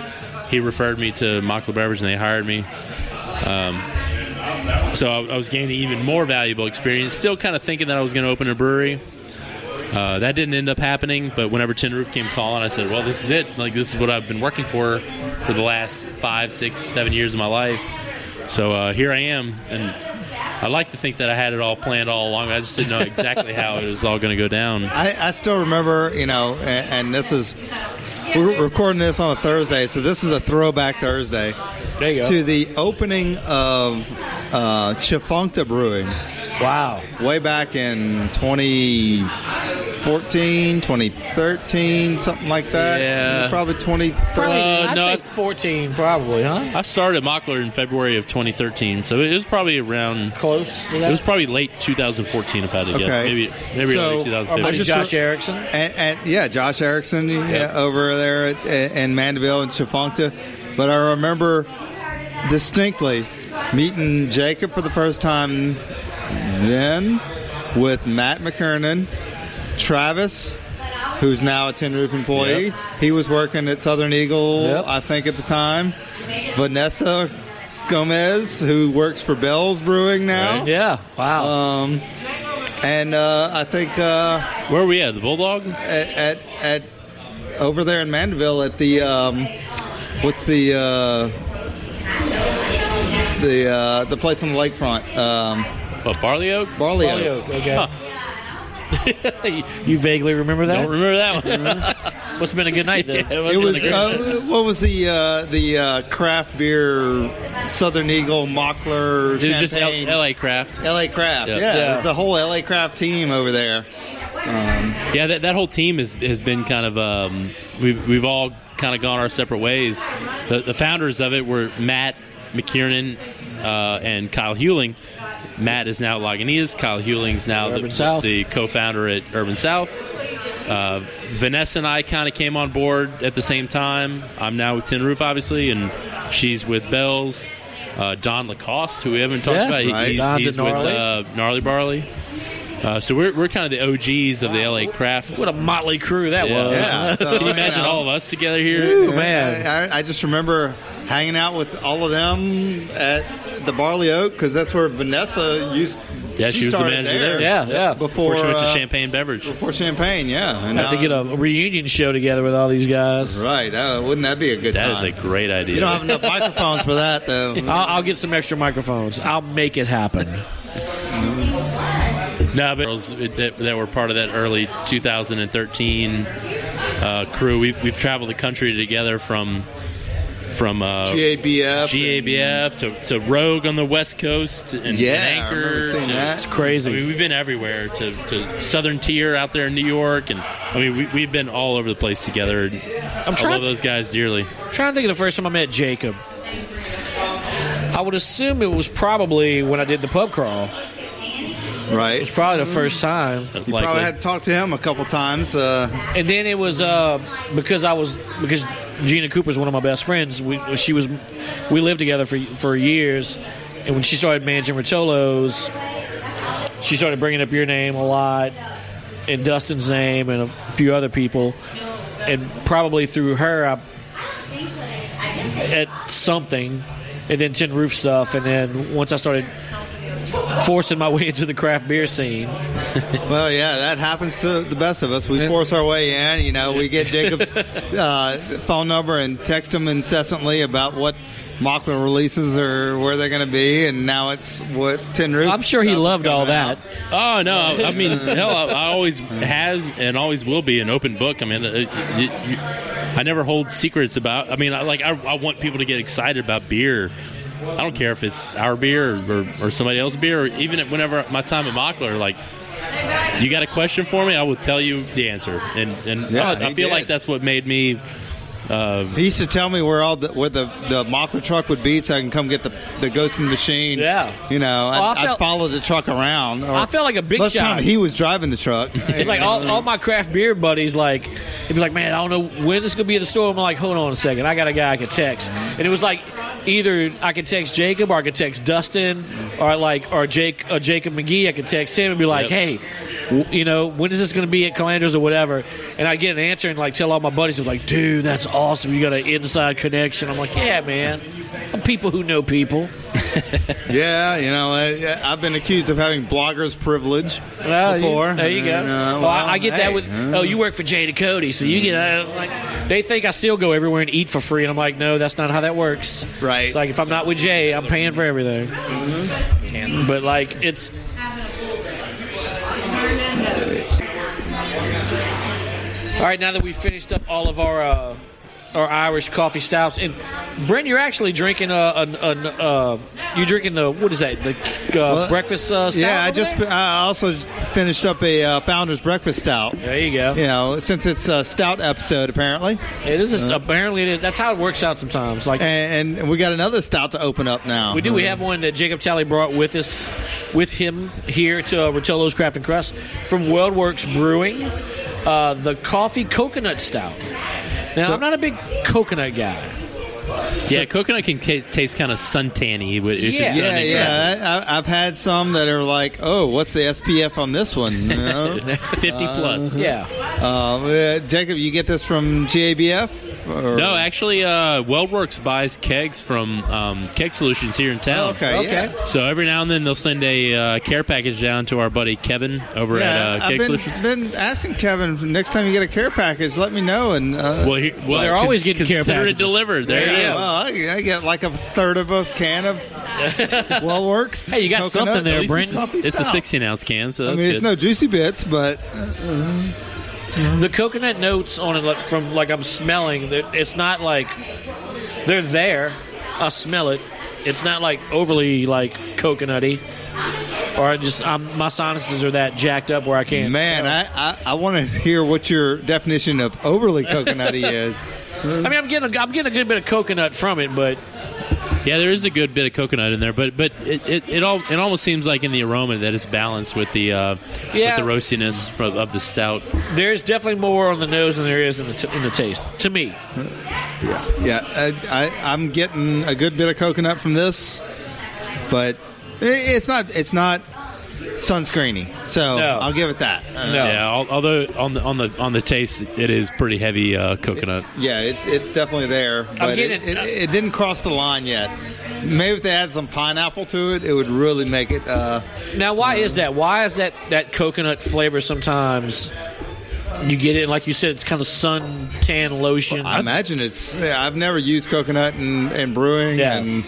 Speaker 5: he referred me to Mockler Beverage, and they hired me. Um, so I, I was gaining even more valuable experience. Still kind of thinking that I was going to open a brewery. Uh, that didn't end up happening, but whenever Tin Roof came calling, I said, "Well, this is it. Like this is what I've been working for for the last five, six, seven years of my life." So uh, here I am, and I like to think that I had it all planned all along. I just didn't know exactly how it was all going to go down.
Speaker 4: I, I still remember, you know, and, and this is we're recording this on a Thursday, so this is a throwback Thursday
Speaker 3: There you go.
Speaker 4: to the opening of uh, Chafunkta Brewing
Speaker 3: wow.
Speaker 4: way back in 2014, 2013, something like that.
Speaker 5: Yeah.
Speaker 4: probably 2013.
Speaker 3: Probably,
Speaker 5: Uh,
Speaker 3: I'd
Speaker 5: no,
Speaker 3: say 14, probably, huh?
Speaker 5: I started Mockler in February of 2013, so it was probably around.
Speaker 3: Close to that.
Speaker 5: It was probably late 2014, if I had to guess.
Speaker 4: Okay.
Speaker 5: Maybe maybe
Speaker 4: So,
Speaker 5: early 2015.
Speaker 3: maybe Josh Erickson.
Speaker 4: And, and yeah, Josh Erickson yeah, over there at, in Mandeville and Chafunkta. But I remember distinctly meeting Jacob for the first time then with Matt McKernan, Travis, who's now a Tin Roof employee.
Speaker 5: Yep.
Speaker 4: He was working at Southern Eagle,
Speaker 3: Yep.
Speaker 4: I think, at the time. Vanessa Gomez, who works for Bell's Brewing now.
Speaker 3: Yeah. Wow.
Speaker 4: Um, and uh, I think uh,
Speaker 5: Where are we at? The Bulldog?
Speaker 4: at, at at over there in Mandeville at the um, what's the uh, the uh, the place on the lakefront um,
Speaker 5: What, Barley Oak?
Speaker 4: Barley
Speaker 3: Barley
Speaker 4: Oak.
Speaker 3: Oak, okay. you vaguely remember that?
Speaker 5: Don't remember that one.
Speaker 3: Must have been a good night then.
Speaker 4: It was uh, what was the uh, the uh, craft beer Southern Eagle Mockler
Speaker 5: It was just L-
Speaker 4: Champagne
Speaker 5: L.A. Craft.
Speaker 4: LA Craft
Speaker 5: Yeah.
Speaker 4: yeah,
Speaker 3: Yeah.
Speaker 4: It was the whole LA Craft team over there
Speaker 5: Yeah, that, that whole team has, has been kind of um, we've we've all kind of gone our separate ways. The, the founders of it were Matt McKiernan uh, and Kyle Hewling. Matt is now at Lagunitas. Kyle Hewling's now
Speaker 3: Urban
Speaker 5: the, the co-founder at Urban South. Uh, Vanessa and I kind of came on board at the same time. I'm now with Tin Roof, obviously, and she's with Bells. Uh, Don Lacoste, who we haven't talked
Speaker 3: Yeah,
Speaker 5: about,
Speaker 4: right.
Speaker 5: he's,
Speaker 3: Don's
Speaker 5: he's with
Speaker 3: Gnarly.
Speaker 5: uh, Gnarly Barley. Uh, so we're, we're kind of the OGs of the LA craft.
Speaker 3: What a motley crew that
Speaker 5: Yeah.
Speaker 3: was.
Speaker 4: Yeah, so,
Speaker 5: Can you imagine
Speaker 4: know,
Speaker 5: all of us together here?
Speaker 3: Ooh, man.
Speaker 4: I, I just remember hanging out with all of them at the Barley Oak because that's where Vanessa used.
Speaker 5: Yeah, she was the
Speaker 4: started
Speaker 5: manager
Speaker 4: there.
Speaker 5: there.
Speaker 3: Yeah, yeah.
Speaker 4: Before,
Speaker 5: Before she went to
Speaker 4: uh,
Speaker 5: Champagne Beverage.
Speaker 4: Before Champagne, yeah. And
Speaker 3: Have to get a reunion show together with all these guys.
Speaker 4: Right. Uh, wouldn't that be a good
Speaker 5: That is
Speaker 4: time?
Speaker 5: a great idea.
Speaker 4: you don't have enough microphones for that, though.
Speaker 3: I'll, I'll get some extra microphones. I'll make it happen.
Speaker 5: No, but girls that, that were part of that early 2013 uh, crew. We've, we've traveled the country together from from uh,
Speaker 4: GABF.
Speaker 5: GABF to, to Rogue on the West Coast and,
Speaker 4: Yeah,
Speaker 5: and Anchor.
Speaker 4: seeing
Speaker 5: to-
Speaker 4: that.
Speaker 3: It's crazy.
Speaker 5: I mean, we've been everywhere to, to Southern Tier out there in New York, and I mean, we, we've been all over the place together.
Speaker 3: I'm
Speaker 5: I
Speaker 3: trying,
Speaker 5: love those guys dearly.
Speaker 3: trying to think of the first time I met Jacob. I would assume it was probably when I did the pub crawl.
Speaker 4: Right.
Speaker 3: It was probably the first time.
Speaker 4: You probably had to talk to him a couple times. Uh,
Speaker 3: And then it was uh, because I was because Gina Cooper's one of my best friends. We she was we lived together for for years, and when she started managing Rotolos, she started bringing up your name a lot, and Dustin's name, and a few other people, and probably through her, I, at something, and then Tin Roof stuff, and then once I started forcing my way into the craft beer scene.
Speaker 4: well, yeah, that happens to the best of us. We force our way in. You know, we get Jacob's uh, phone number and text him incessantly about what Mockler releases or where they're going to be, and now it's what Tin Roof.
Speaker 3: I'm sure he loved all
Speaker 4: coming out.
Speaker 3: that.
Speaker 5: Oh no! I mean, hell, I, I always has and always will be an open book. I mean, uh, you, you, I never hold secrets about. I mean, I, like I, I want people to get excited about beer. I don't care if it's our beer or, or somebody else's beer, or even if whenever my time at Mockler, like you got a question for me, I will tell you the answer. And and
Speaker 4: Yeah,
Speaker 5: I, I feel
Speaker 4: did.
Speaker 5: like that's what made me.
Speaker 4: Uh, he used to tell me where all the where the the Mockler truck would be, so I can come get the the ghost in the machine.
Speaker 3: Yeah.
Speaker 4: you know, I'd,
Speaker 3: Oh, I
Speaker 4: I'd follow the truck around. Or
Speaker 3: I felt like a big
Speaker 4: most
Speaker 3: shot.
Speaker 4: time he was driving the truck.
Speaker 3: It's like all, all my craft beer buddies, like, they'd be like, man, I don't know when this is going to be at the store. I'm like, hold on a second. I got a guy I can text. And it was like either I could text Jacob or I could text Dustin or like, or Jake, or Jacob McGee. I could text him and be like,
Speaker 5: Yep.
Speaker 3: hey, w- you know, when is this going to be at Calandro's or whatever? And I get an answer and like tell all my buddies, I'm like, dude, that's awesome. You got an inside connection. I'm like, yeah, man. People who know people.
Speaker 4: yeah, you know, I, I've been accused of having bloggers privilege
Speaker 3: Well, you-
Speaker 4: before.
Speaker 3: there you go.
Speaker 4: And, uh,
Speaker 3: well, I, I get that with.
Speaker 4: uh,
Speaker 3: Oh, you work for Jay Ducote, so you get. Uh, like, they think I still go everywhere and eat for free, and I'm like, no, that's not how that works.
Speaker 4: Right.
Speaker 3: It's like if I'm not with Jay, I'm paying for everything.
Speaker 4: Mm-hmm.
Speaker 3: But like it's. All right, now that we've finished up all of our uh, our Irish coffee stouts, and Brent, you're actually drinking a, a, a, uh, you drinking the what is that the uh,
Speaker 4: Well,
Speaker 3: breakfast uh, stout?
Speaker 4: yeah, I just
Speaker 3: there?
Speaker 4: I also finished up a uh, Founder's Breakfast Stout.
Speaker 3: There you go.
Speaker 4: You know, since it's a stout episode, apparently,
Speaker 3: It is just, apparently is, that's how it works out sometimes. Like
Speaker 4: and, and we got another stout to open up now.
Speaker 3: we do, we have one that Jacob Talley brought with us, with him here to uh, Rotolo's Craft and Crust from WeldWorks Brewing, uh, the coffee coconut stout. Now I'm not a big coconut guy.
Speaker 5: Yeah, coconut can ca- taste kind of suntanny. If it's
Speaker 3: Yeah.
Speaker 5: done
Speaker 4: Yeah, yeah. I, I've had some that are like, oh, what's the SPF on this one? You know?
Speaker 5: 50 plus.
Speaker 3: Yeah,
Speaker 4: uh, uh, Jacob, you get this from GABF? Or?
Speaker 5: No, actually, uh, WeldWorks buys kegs from um, Keg Solutions here in town.
Speaker 4: Okay,
Speaker 3: Okay.
Speaker 4: yeah.
Speaker 5: So every now and then they'll send a uh, care package down to our buddy Kevin over
Speaker 4: Yeah,
Speaker 5: at uh,
Speaker 4: I've
Speaker 5: Keg
Speaker 4: been,
Speaker 5: Solutions.
Speaker 4: been asking Kevin next time you get a care package, let me know. And uh,
Speaker 5: Well, he, well,
Speaker 3: they're
Speaker 5: con-
Speaker 3: always getting care
Speaker 5: consider it
Speaker 3: packages.
Speaker 5: delivered. There
Speaker 4: yeah,
Speaker 5: it is.
Speaker 4: well, I, I get like a third of a can of Weldworks.
Speaker 3: Hey, you got
Speaker 4: coconut.
Speaker 3: something there, Brent.
Speaker 5: it's, it's a 16 ounce can, so
Speaker 4: I mean,
Speaker 5: good.
Speaker 4: it's no juicy bits, but
Speaker 3: the coconut notes on it like, from like I'm smelling. It's not like they're there. I smell it. It's not like overly like coconutty. or I just I'm, my sinuses are that jacked up where I can't.
Speaker 4: Man, I, I, I want to hear what your definition of overly coconutty is.
Speaker 3: I mean, I'm getting a, I'm getting a good bit of coconut from it, but
Speaker 5: Yeah, there is a good bit of coconut in there, but but it, it, it all it almost seems like in the aroma that it's balanced with the uh,
Speaker 3: Yeah.
Speaker 5: with the roastiness fro- of the stout.
Speaker 3: there's definitely more on the nose than there is in the t- in the taste. To me,
Speaker 4: Yeah, I, I, I'm getting a good bit of coconut from this, but i- it's not it's not sunscreeny. So
Speaker 3: No.
Speaker 4: I'll give it that. Uh,
Speaker 3: No.
Speaker 5: Yeah, al- although on the on the on the taste, it is pretty heavy uh, coconut.
Speaker 4: Yeah, it, it's definitely there, but it,
Speaker 3: getting-
Speaker 4: it, it didn't cross the line yet. Maybe if they add some pineapple to it, it would really make it. Uh,
Speaker 3: now why is that? Why is that that coconut flavor sometimes? You get it, like you said, it's kind of sun tan lotion.
Speaker 4: I imagine it's. yeah, I've never used coconut in, in brewing,
Speaker 3: Yeah.
Speaker 4: and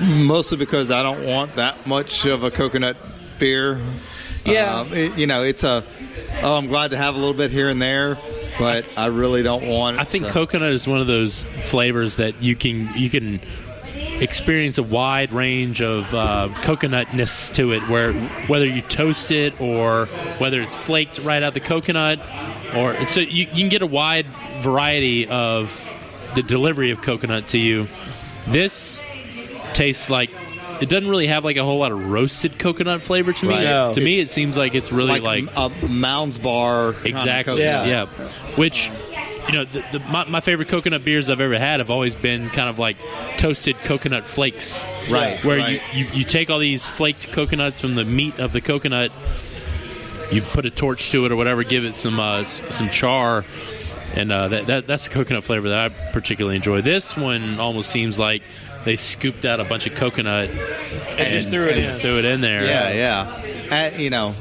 Speaker 4: mostly because I don't want that much of a coconut beer.
Speaker 3: Yeah.
Speaker 4: Um, it- you know, it's a. Oh, I'm glad to have a little bit here and there, but I really don't want.
Speaker 5: I think
Speaker 4: to-
Speaker 5: coconut is one of those flavors that you can you can experience a wide range of uh, coconutness to it, where whether you toast it or whether it's flaked right out the coconut, or so you, you can get a wide variety of the delivery of coconut to you. This tastes like. It doesn't really have like a whole lot of roasted coconut flavor to me.
Speaker 4: Right.
Speaker 3: No.
Speaker 5: To me, it seems like it's really
Speaker 4: like,
Speaker 5: like
Speaker 4: a Mounds Bar.
Speaker 5: Exactly.
Speaker 3: Yeah.
Speaker 5: Yeah. Which, you know, the, the, my, my favorite coconut beers I've ever had have always been kind of like toasted coconut flakes.
Speaker 4: Right,
Speaker 5: Where
Speaker 4: right.
Speaker 5: You, you, you take all these flaked coconuts from the meat of the coconut, you put a torch to it or whatever, give it some uh, some char. And uh, that, that that's the coconut flavor that I particularly enjoy. This one almost seems like they scooped out a bunch of coconut and,
Speaker 3: just threw it
Speaker 5: and
Speaker 3: in.
Speaker 5: Threw it in there.
Speaker 4: Yeah, yeah. You know,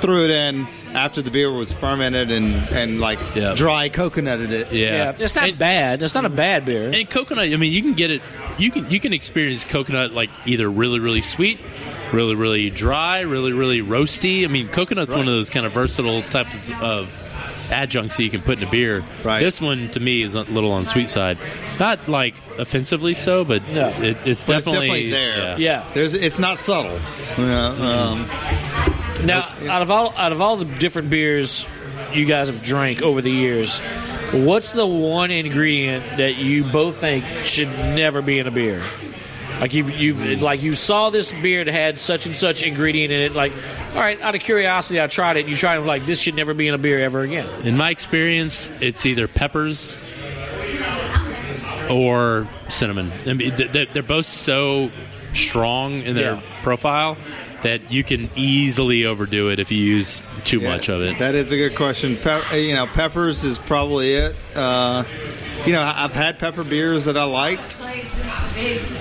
Speaker 4: threw it in after the beer was fermented and and like
Speaker 5: Yeah.
Speaker 4: dry coconutted it.
Speaker 5: Yeah.
Speaker 3: yeah, it's not
Speaker 5: And-
Speaker 3: bad. It's not a bad beer.
Speaker 5: And coconut, I mean, you can get it. You can you can experience coconut like either really really sweet, really really dry, really really roasty. I mean, coconut's one of those kind of versatile types of adjuncts that you can put in a beer.
Speaker 4: Right.
Speaker 5: This one to me is a little on the sweet side, not like offensively so, but
Speaker 3: No.
Speaker 5: it, it's,
Speaker 4: But it's
Speaker 5: definitely,
Speaker 4: definitely there.
Speaker 3: Yeah.
Speaker 4: There's it's not subtle. Yeah, um,
Speaker 3: Now, out of all out of all the different beers you guys have drank over the years, what's the one ingredient that you both think should never be in a beer? Like you've you've like you saw this beer that had such and such ingredient in it. Like, all right, out of curiosity, I tried it. and You tried it. Like this should never be in a beer ever again.
Speaker 5: In my experience, it's either peppers or cinnamon. I mean, they're, they're both so strong in their
Speaker 3: Yeah.
Speaker 5: profile that you can easily overdo it if you use too
Speaker 4: yeah,
Speaker 5: much of it.
Speaker 4: That is a good question. Pe- you know, peppers is probably it. Uh, you know, I've had pepper beers that I liked,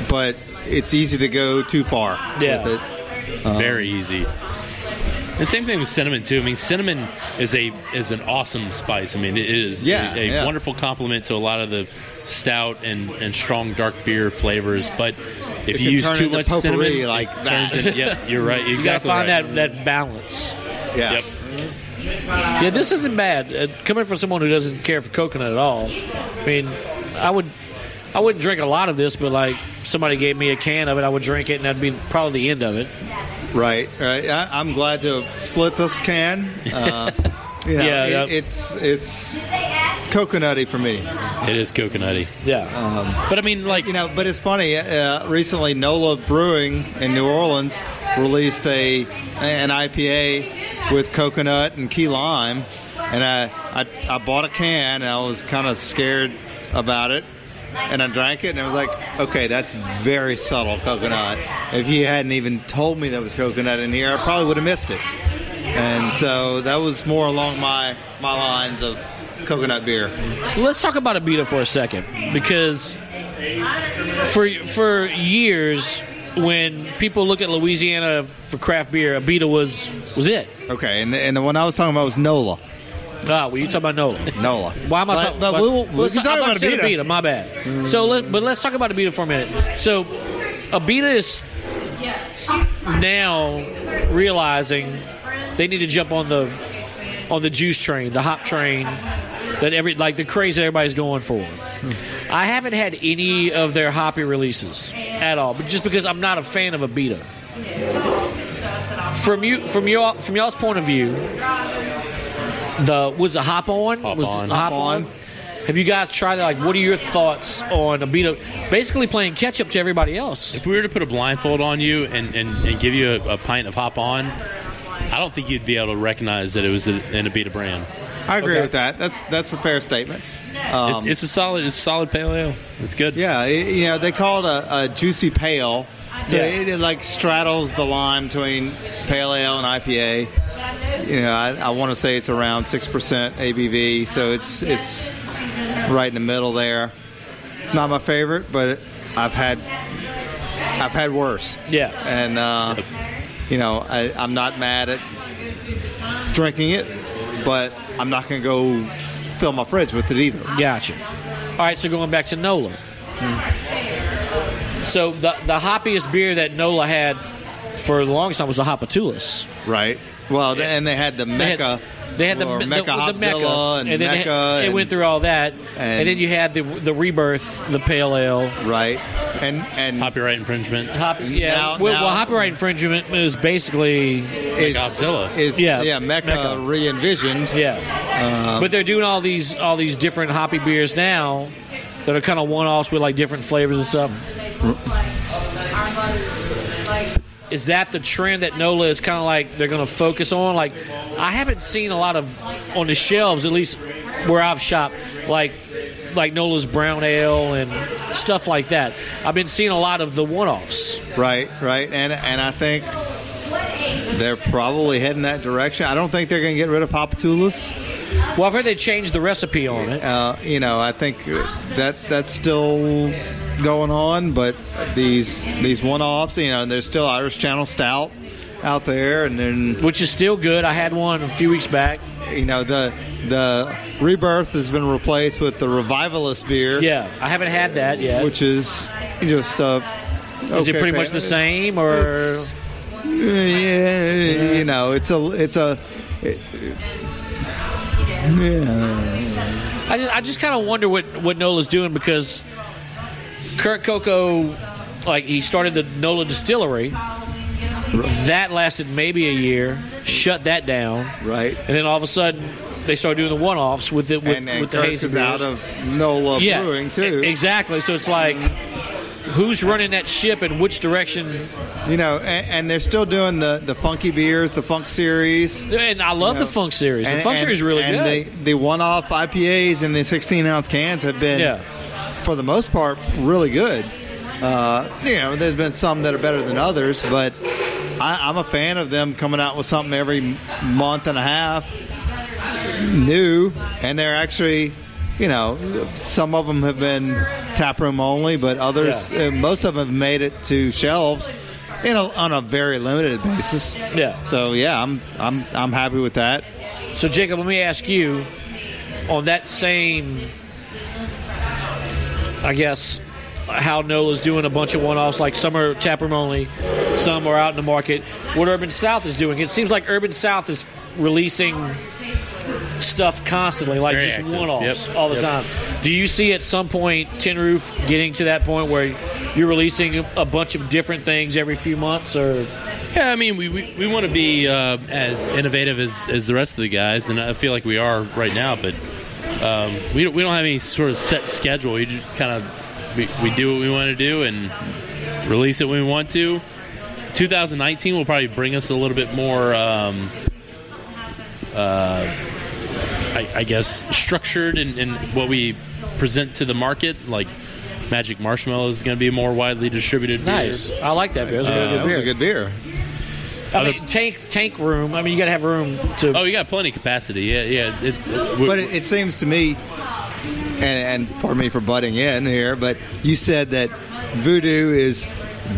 Speaker 4: but it's easy to go too far
Speaker 3: Yeah.
Speaker 4: with it.
Speaker 5: Very easy. And same thing with cinnamon too. I mean, cinnamon is a is an awesome spice. I mean, it is
Speaker 4: Yeah,
Speaker 5: a, a
Speaker 4: yeah.
Speaker 5: wonderful complement to a lot of the stout and, and strong dark beer flavors. But if
Speaker 4: It
Speaker 5: you use too much cinnamon,
Speaker 4: like
Speaker 5: it
Speaker 4: that.
Speaker 5: turns into, yeah, you're right.
Speaker 3: You gotta find
Speaker 5: right.
Speaker 3: that that balance.
Speaker 4: Yeah.
Speaker 5: Yep.
Speaker 3: Yeah, this isn't bad. Uh, coming from someone who doesn't care for coconut at all, I mean, I would, I wouldn't drink a lot of this, but like somebody gave me a can of it, I would drink it, and that'd be probably the end of it.
Speaker 4: Right, right. I, I'm glad to have split this can. Uh, you know,
Speaker 3: Yeah,
Speaker 4: it-
Speaker 3: yeah.
Speaker 4: it's it's coconutty for me.
Speaker 5: It is coconutty.
Speaker 3: Yeah,
Speaker 5: But I mean, like,
Speaker 4: You know, but it's funny. Uh, recently, Nola Brewing in New Orleans released a an IPA with coconut and key lime, and I I, I bought a can, and I was kind of scared about it, and I drank it, and I was like, okay, that's very subtle coconut. If you hadn't even told me there was coconut in here, I probably would have missed it. And so that was more along my my lines of coconut beer.
Speaker 3: let's talk about Abita for a second because for for years, when people look at Louisiana for craft beer, Abita was was it.
Speaker 4: Okay, and and the one I was talking about was Nola.
Speaker 3: Ah, well, you talking about Nola?
Speaker 4: Nola.
Speaker 3: Why am I
Speaker 4: But-
Speaker 3: talking?
Speaker 4: but we'll- we
Speaker 3: let's-
Speaker 4: can talk about
Speaker 3: saying
Speaker 4: Abita.
Speaker 3: My bad. So, let, but let's talk about Abita for a minute. So, Abita is now realizing they need to jump on the on the juice train, the hop train that every like the craze that everybody's going for. I haven't had any of their hoppy releases at all, but just because I'm not a fan of Abita. from you from your from y'all's point of view, the was the hop on
Speaker 5: Hop
Speaker 3: was
Speaker 5: on.
Speaker 3: hop
Speaker 4: Hop
Speaker 3: on.
Speaker 4: on.
Speaker 3: Have you guys tried it? Like, what are your thoughts on a beat up? Basically, playing catch up to everybody else.
Speaker 5: If we were to put a blindfold on you and, and, and give you a, a pint of hop on, I don't think you'd be able to recognize that it was a, an Abita brand.
Speaker 4: I agree
Speaker 3: Okay.
Speaker 4: with that. That's that's a fair statement. Um,
Speaker 5: It- it's a solid, it's a solid pale ale. It's good.
Speaker 4: yeah, it- you know they call it a, a juicy pale, so
Speaker 3: Yeah.
Speaker 4: it, it like straddles the line between pale ale and IPA. You know, I, I want to say it's around six percent ABV, so it's it's right in the middle there. It's not my favorite, but I've had I've had worse.
Speaker 3: Yeah.
Speaker 4: and uh, you know I, I'm not mad at drinking it, but I'm not going to go fill my fridge with it either.
Speaker 3: Gotcha. All right, so going back to Nola. So the the hoppiest beer that Nola had for the longest time was the Hopitoulas.
Speaker 4: Right. Well, th- and they had the
Speaker 3: They
Speaker 4: Mecca.
Speaker 3: had, they had the,
Speaker 4: or
Speaker 3: the,
Speaker 4: Mecca
Speaker 3: the, Mecca,
Speaker 4: and,
Speaker 3: then they
Speaker 4: Mecca.
Speaker 3: had- it
Speaker 4: and-
Speaker 3: went through all that, and,
Speaker 4: and-
Speaker 3: then you had the the rebirth, the pale ale.
Speaker 4: right, and and
Speaker 5: Copyright infringement.
Speaker 3: Hop, yeah,
Speaker 4: Now-
Speaker 3: well,
Speaker 4: now-
Speaker 3: well, copyright infringement is basically
Speaker 4: is,
Speaker 5: Godzilla.
Speaker 4: is
Speaker 3: Yeah,
Speaker 4: yeah, Mecca,
Speaker 3: Mecca.
Speaker 4: re-envisioned.
Speaker 3: yeah. Um, but they're doing all these all these different hoppy beers now that are kind of one offs with like different flavors and stuff. Is that the trend that Nola is kind of like they're going to focus on? Like, I haven't seen a lot of on the shelves, at least where I've shopped, like like Nola's brown ale and stuff like that. I've been seeing a lot of the one offs.
Speaker 4: Right, right, and and I think they're probably heading that direction. I don't think they're going to get rid of Hopitoulas.
Speaker 3: Well, I've heard they changed the recipe on it.
Speaker 4: Uh, you know, I think that that's still going on, but these these one-offs, you know, there's still Irish Channel Stout out there, and then
Speaker 3: which is still good. I had one a few weeks back.
Speaker 4: you know the the Rebirth has been replaced with the Revivalist beer,
Speaker 3: Yeah, I haven't had that yet.
Speaker 4: which is just uh,
Speaker 3: is it
Speaker 4: okay,
Speaker 3: pretty much the same, or
Speaker 4: It's- yeah, you know, it's a it's a. it- yeah.
Speaker 3: I just, I just kind of wonder what what Nola's doing because Kirk Coco, like he started the Nola distillery. That lasted maybe a year. Shut that down,
Speaker 4: Right.
Speaker 3: and then all of a sudden they started doing the one-offs with it with,
Speaker 4: and and
Speaker 3: with the
Speaker 4: Kirk
Speaker 3: hazy
Speaker 4: is
Speaker 3: beers.
Speaker 4: out of NOLA
Speaker 3: yeah,
Speaker 4: Brewing too.
Speaker 3: exactly. So it's like, who's running that ship and which direction?
Speaker 4: You know, and, and they're still doing the, the funky beers, the funk series.
Speaker 3: And I love
Speaker 4: you know.
Speaker 3: the Funk series. The
Speaker 4: And-
Speaker 3: Funk series is really good.
Speaker 4: and
Speaker 3: good.
Speaker 4: The, the one-off IPAs in the 16-ounce cans have been,
Speaker 3: Yeah.
Speaker 4: For the most part, really good. Uh, you know, there's been some that are better than others, but I, I'm a fan of them coming out with something every month and a half, new, and they're actually. You know, some of them have been tap room only, but others,
Speaker 3: Yeah.
Speaker 4: uh, most of them have made it to shelves, know, on a very limited basis.
Speaker 3: Yeah.
Speaker 4: So yeah, I'm I'm I'm happy with that.
Speaker 3: So, Jacob, let me ask you on that same, I guess, how Nola's doing a bunch of one offs, like some are taproom only, some are out in the market. What Urban South is doing. It seems like Urban South is releasing stuff constantly, like
Speaker 5: Very
Speaker 3: just one offs
Speaker 5: Yep.
Speaker 3: all the
Speaker 5: Yep.
Speaker 3: time. Do you see at some point Tin Roof getting to that point where you're releasing a bunch of different things every few months, or
Speaker 5: Yeah, I mean, we, we, we want to be uh, as innovative as, as the rest of the guys, and I feel like we are right now. But um, we don't, we don't have any sort of set schedule. We just kind of we, we do what we want to do and release it when we want to. 2019 will probably bring us a little bit more, um, uh, I, I guess, structured in, in what we present to the market. Like Magic Marshmallow is going to be more widely distributed. beer.
Speaker 3: nice? I like that beer. That's a really
Speaker 4: Uh,
Speaker 3: good
Speaker 4: that was
Speaker 3: beer.
Speaker 4: a good beer.
Speaker 3: I mean, tank tank room. I mean, you got to have room to.
Speaker 5: Oh, you got plenty of capacity. Yeah, yeah. It, it,
Speaker 4: But it, it seems to me, and, and pardon me for butting in here, but you said that Voodoo is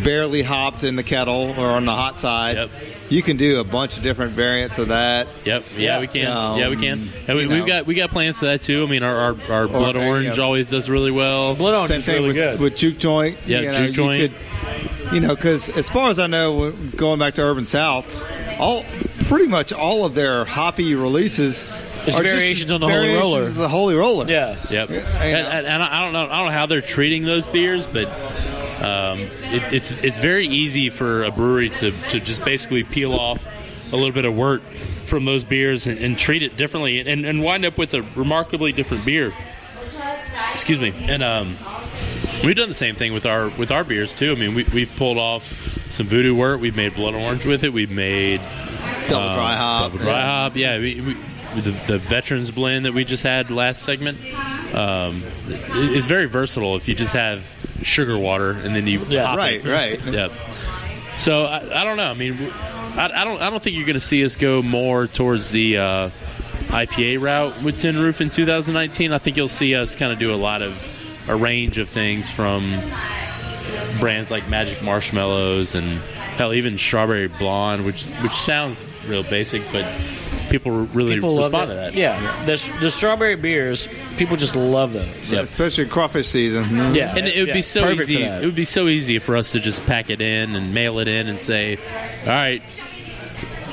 Speaker 4: barely hopped in the kettle or on the hot side.
Speaker 5: Yep.
Speaker 4: You can do a bunch of different variants of that.
Speaker 5: Yep. Yeah, we can.
Speaker 4: Um,
Speaker 5: yeah, we can. And we, we've got we got plans for that too. I mean, our our, our blood
Speaker 4: uh,
Speaker 5: orange
Speaker 4: yeah.
Speaker 5: always does really well.
Speaker 3: Blood Orange
Speaker 4: Same
Speaker 3: is
Speaker 4: thing
Speaker 3: really
Speaker 4: with,
Speaker 3: good.
Speaker 4: with Juke Joint.
Speaker 5: Yeah,
Speaker 4: you know,
Speaker 5: Juke
Speaker 4: you
Speaker 5: Joint.
Speaker 4: could- you know, because as far as I know, going back to Urban South, all pretty much all of their hoppy releases
Speaker 3: It's
Speaker 4: are just
Speaker 3: variations on the Holy Roller.
Speaker 4: of the Holy Roller.
Speaker 3: yeah.
Speaker 5: Yep. And, and, and I don't know. I don't know how they're treating those beers, but um, it, it's it's very easy for a brewery to, to just basically peel off a little bit of wort from those beers and, and treat it differently and, and wind up with a remarkably different beer. Excuse me. And um, we've done the same thing with our with our beers too. I mean, we, we've pulled off some voodoo wort. We've made blood orange with it. We've made
Speaker 4: Double
Speaker 5: um,
Speaker 4: dry hop.
Speaker 5: Double dry hop. Yeah, we, we, the, the veterans blend that we just had last segment um, it- is very versatile. If you just have sugar water and then you
Speaker 3: Yeah.
Speaker 5: hop
Speaker 4: Right,
Speaker 5: it.
Speaker 4: right.
Speaker 5: Yep. So I, I don't know. I mean, I, I don't. I don't think you're going to see us go more towards the uh, IPA route with Tin Roof in 2019. I think you'll see us kind of do a lot of a range of things from brands like Magic Marshmallows and hell, even Strawberry Blonde, which which sounds real basic, but people really
Speaker 3: People love
Speaker 5: respond
Speaker 3: it.
Speaker 5: to that.
Speaker 3: Yeah, the, the strawberry beers, people just love those.
Speaker 5: Yep.
Speaker 4: Especially crawfish season.
Speaker 3: Yeah,
Speaker 5: And it would
Speaker 3: yeah,
Speaker 5: be so
Speaker 3: perfect
Speaker 5: easy. It would be so easy for us to just pack it in and mail it in and say, "All right,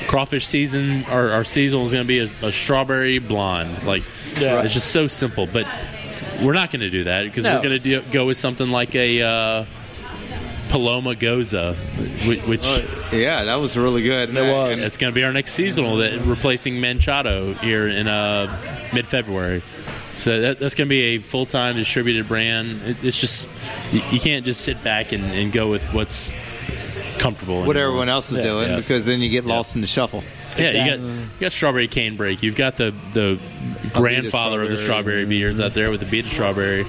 Speaker 5: crawfish season. Our, our seasonal is going to be a, a strawberry blonde." Like,
Speaker 3: Yeah.
Speaker 5: it's just so simple. But we're not going to do that because
Speaker 3: No.
Speaker 5: we're going to go with something like a uh, Paloma Gose, which, which
Speaker 4: Yeah, that was really good.
Speaker 3: It was.
Speaker 5: it's going to be our next seasonal, that replacing Manchado here in uh, mid February. So that, that's going to be a full time distributed brand. It, it's just you, you can't just sit back and, and go with what's comfortable.
Speaker 4: what
Speaker 5: anymore.
Speaker 4: everyone else is
Speaker 3: Yeah.
Speaker 4: doing
Speaker 5: Yeah.
Speaker 4: because then you get lost in the shuffle.
Speaker 5: Yeah, you got you got strawberry cane break. You've got the the grandfather of the strawberry beers out there with the beta strawberry.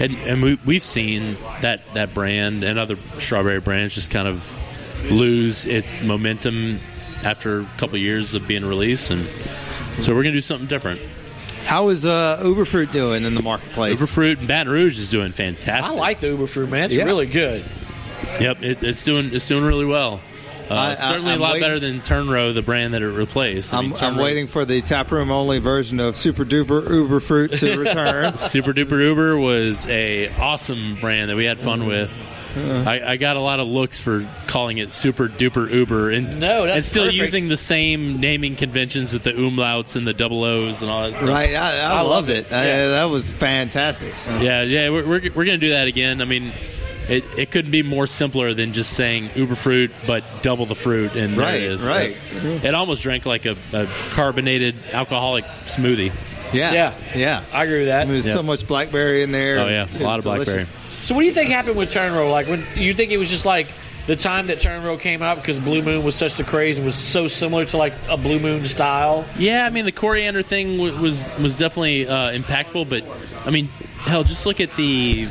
Speaker 5: And, and we, we've seen that, that brand and other strawberry brands just kind of lose its momentum after a couple of years of being released, and so we're gonna do something different.
Speaker 4: How is uh, Uberfruit doing in the marketplace?
Speaker 5: Uberfruit and Baton Rouge is doing fantastic.
Speaker 3: I like the Uber fruit, man. It's
Speaker 4: Yeah.
Speaker 3: really good.
Speaker 5: Yep, it, it's doing it's doing really well. Uh,
Speaker 4: I- I-
Speaker 5: certainly
Speaker 4: I'm
Speaker 5: a lot
Speaker 4: waiting-
Speaker 5: better than Turnrow, the brand that it replaced. I
Speaker 4: I'm, I'm
Speaker 5: Turnrow-
Speaker 4: waiting for the taproom only version of Super Duper Uber Fruit to return.
Speaker 5: Super Duper Uber was a awesome brand that we had fun with. I, I got a lot of looks for calling it Super Duper Uber, and
Speaker 3: No, that's
Speaker 5: and still
Speaker 3: perfect.
Speaker 5: using the same naming conventions with the umlauts and the double O's and all that. Stuff.
Speaker 4: right, I, I,
Speaker 3: I
Speaker 4: loved
Speaker 3: loved
Speaker 4: it.
Speaker 3: it.
Speaker 4: I-
Speaker 3: Yeah.
Speaker 4: that was fantastic.
Speaker 5: Yeah, yeah, we're we're, we're gonna do that again. I mean. It, it couldn't be more simpler than just saying Uber fruit, but double the fruit, and there
Speaker 4: Right,
Speaker 5: it is.
Speaker 4: right.
Speaker 5: It, it almost drank like a, a carbonated alcoholic smoothie.
Speaker 4: Yeah,
Speaker 3: Yeah.
Speaker 4: yeah.
Speaker 3: I agree with that.
Speaker 4: There's
Speaker 5: Yeah.
Speaker 4: so much blackberry in there.
Speaker 5: Oh yeah,
Speaker 4: It's-
Speaker 5: a lot of
Speaker 4: it's
Speaker 5: blackberry.
Speaker 4: delicious.
Speaker 3: So what do you think happened with turn Turnrow? Like when you think it was just like the time that Turn Turnrow came out because Blue Moon was such the craze and was so similar to like a Blue Moon style.
Speaker 5: Yeah, I mean the coriander thing w- was was definitely uh, impactful, but I mean, hell, just look at the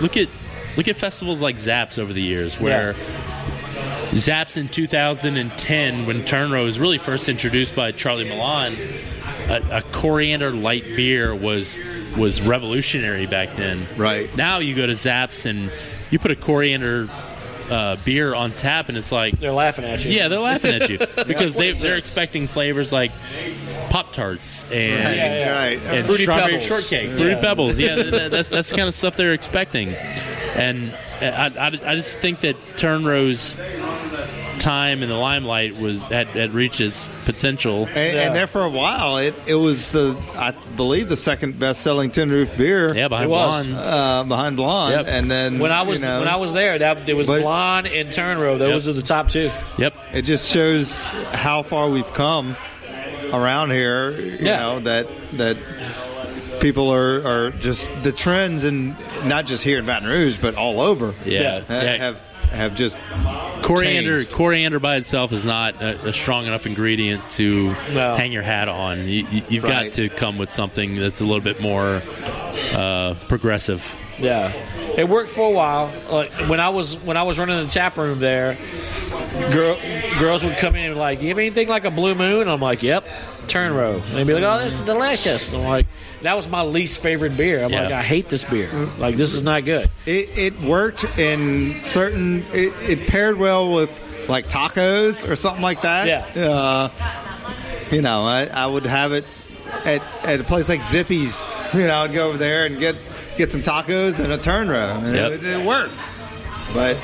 Speaker 5: look at look at festivals like Zapp's over the years, where Zapp's in 2010, when Turnrow was really first introduced by Charlie Milan, a, a coriander light beer was was revolutionary back then.
Speaker 4: Right.
Speaker 5: now, you go to Zapp's and you put a coriander uh, beer on tap, and it's like
Speaker 3: They're laughing at you.
Speaker 5: yeah, they're laughing at you because they, they're expecting flavors like Pop Tarts and
Speaker 4: Right,
Speaker 3: Yeah, yeah.
Speaker 4: right.
Speaker 5: and
Speaker 3: Fruity
Speaker 5: strawberry
Speaker 3: Pebbles.
Speaker 5: shortcake, fruity
Speaker 3: Yeah.
Speaker 5: pebbles. Yeah, th- th- that's that's the kind of stuff they're expecting, and I, I, I just think that Turnrow's time in the limelight was had, had reached its potential.
Speaker 4: And,
Speaker 3: Yeah.
Speaker 4: and there for a while, it, it was the I believe the second best selling tin roof beer.
Speaker 5: Yeah, behind
Speaker 3: It.
Speaker 5: Blonde.
Speaker 4: Uh, behind Blonde,
Speaker 5: Yep.
Speaker 4: and then
Speaker 3: When I was
Speaker 4: you know,
Speaker 3: when I was there, that there was
Speaker 4: But-
Speaker 3: Blonde and Turnrow. Those
Speaker 5: Yep.
Speaker 3: are the top two.
Speaker 5: Yep.
Speaker 4: it just shows how far we've come around here. You
Speaker 3: Yeah.
Speaker 4: know that that people are, are just the trends, and not just here in Baton Rouge, but all over.
Speaker 5: Yeah.
Speaker 4: ha-
Speaker 5: Yeah.
Speaker 4: have have just
Speaker 5: Coriander,
Speaker 4: changed.
Speaker 5: coriander by itself is not a, a strong enough ingredient to
Speaker 3: No.
Speaker 5: hang your hat on. You, you, you've
Speaker 4: Right.
Speaker 5: got to come with something that's a little bit more uh, progressive.
Speaker 3: Yeah, it worked for a while. Like when I was when I was running the tap room there, girl, girls would come in and be like, "You have anything like a Blue Moon?" I'm like, "Yep." Turn row. And they'd be like, "Oh, this is delicious." And I'm like, "That was my least favorite beer." I'm
Speaker 5: Yeah.
Speaker 3: like, "I hate this beer. Like, this is not good."
Speaker 4: It, it worked in certain. It, it paired well with like tacos or something like that.
Speaker 3: Yeah.
Speaker 4: Uh, you know, I, I would have it at, at a place like Zippy's. You know, I'd go over there and get get some tacos and a turn row, and
Speaker 5: Yep.
Speaker 4: it, it worked. But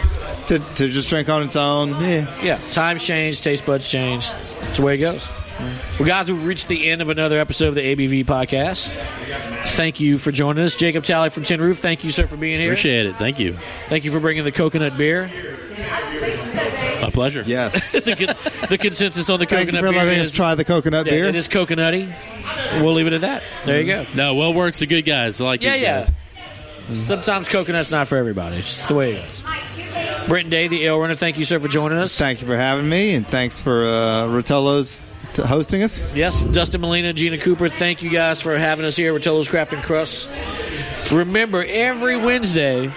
Speaker 4: to, to just drink on its own, yeah.
Speaker 3: Yeah, times change, taste buds change. That's the way it goes. Well, guys, we've reached the end of another episode of the ABV podcast. Thank you for joining us, Jacob Talley from Tin Roof. Thank you, sir, for being here.
Speaker 5: Appreciate it. Thank you.
Speaker 3: Thank you for bringing the coconut beer.
Speaker 5: A pleasure.
Speaker 4: Yes.
Speaker 3: the, the consensus on the
Speaker 4: Thank you
Speaker 3: coconut
Speaker 4: for
Speaker 3: beer
Speaker 4: letting
Speaker 3: is
Speaker 4: us try the coconut
Speaker 3: yeah,
Speaker 4: beer.
Speaker 3: it is coconutty. We'll leave it at that. There you go.
Speaker 5: No, WeldWorks are good guys. I like
Speaker 3: Yeah,
Speaker 5: these
Speaker 3: yeah.
Speaker 5: guys.
Speaker 3: Sometimes coconut's not for everybody. It's just the way it is. Brenton Day, the Ale Runner, thank you, sir, for joining us.
Speaker 4: Thank you for having me, and thanks for uh, Rotolo's t- hosting us.
Speaker 3: Yes, Dustin Molina, Gina Cooper, thank you guys for having us here at Rotolo's Craft and Crust. Remember, every Wednesday,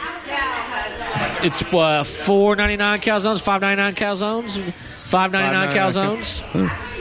Speaker 3: it's uh, four ninety nine calzones, five ninety nine calzones, five ninety nine calzones.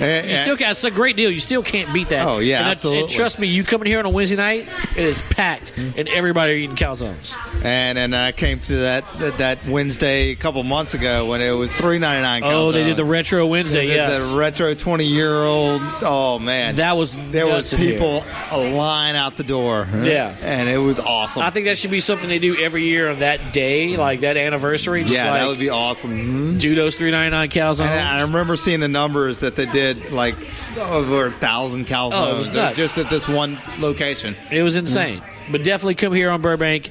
Speaker 4: And-
Speaker 3: You still got it's a great deal. You still can't beat that.
Speaker 4: Oh, yeah,
Speaker 3: and,
Speaker 4: absolutely.
Speaker 3: And trust me, you coming here on a Wednesday night, it is packed, and everybody are eating calzones.
Speaker 4: and and I came to that that, that Wednesday a couple months ago when it was three ninety nine.
Speaker 3: Oh, they did the retro Wednesday. Yes,
Speaker 4: the retro twenty year old. Oh man,
Speaker 3: that was
Speaker 4: there was people a line out the door.
Speaker 3: Yeah.
Speaker 4: and it was awesome.
Speaker 3: I think that should be something they do every year on that day, like that anniversary.
Speaker 4: Yeah,
Speaker 3: like
Speaker 4: that would be awesome. Mhm.
Speaker 3: Judo's three ninety nine calzones.
Speaker 4: And I remember seeing the numbers that they did, like over a thousand calzones,
Speaker 3: Oh, it was nuts.
Speaker 4: just at this one location.
Speaker 3: It was insane. But definitely come here on Burbank.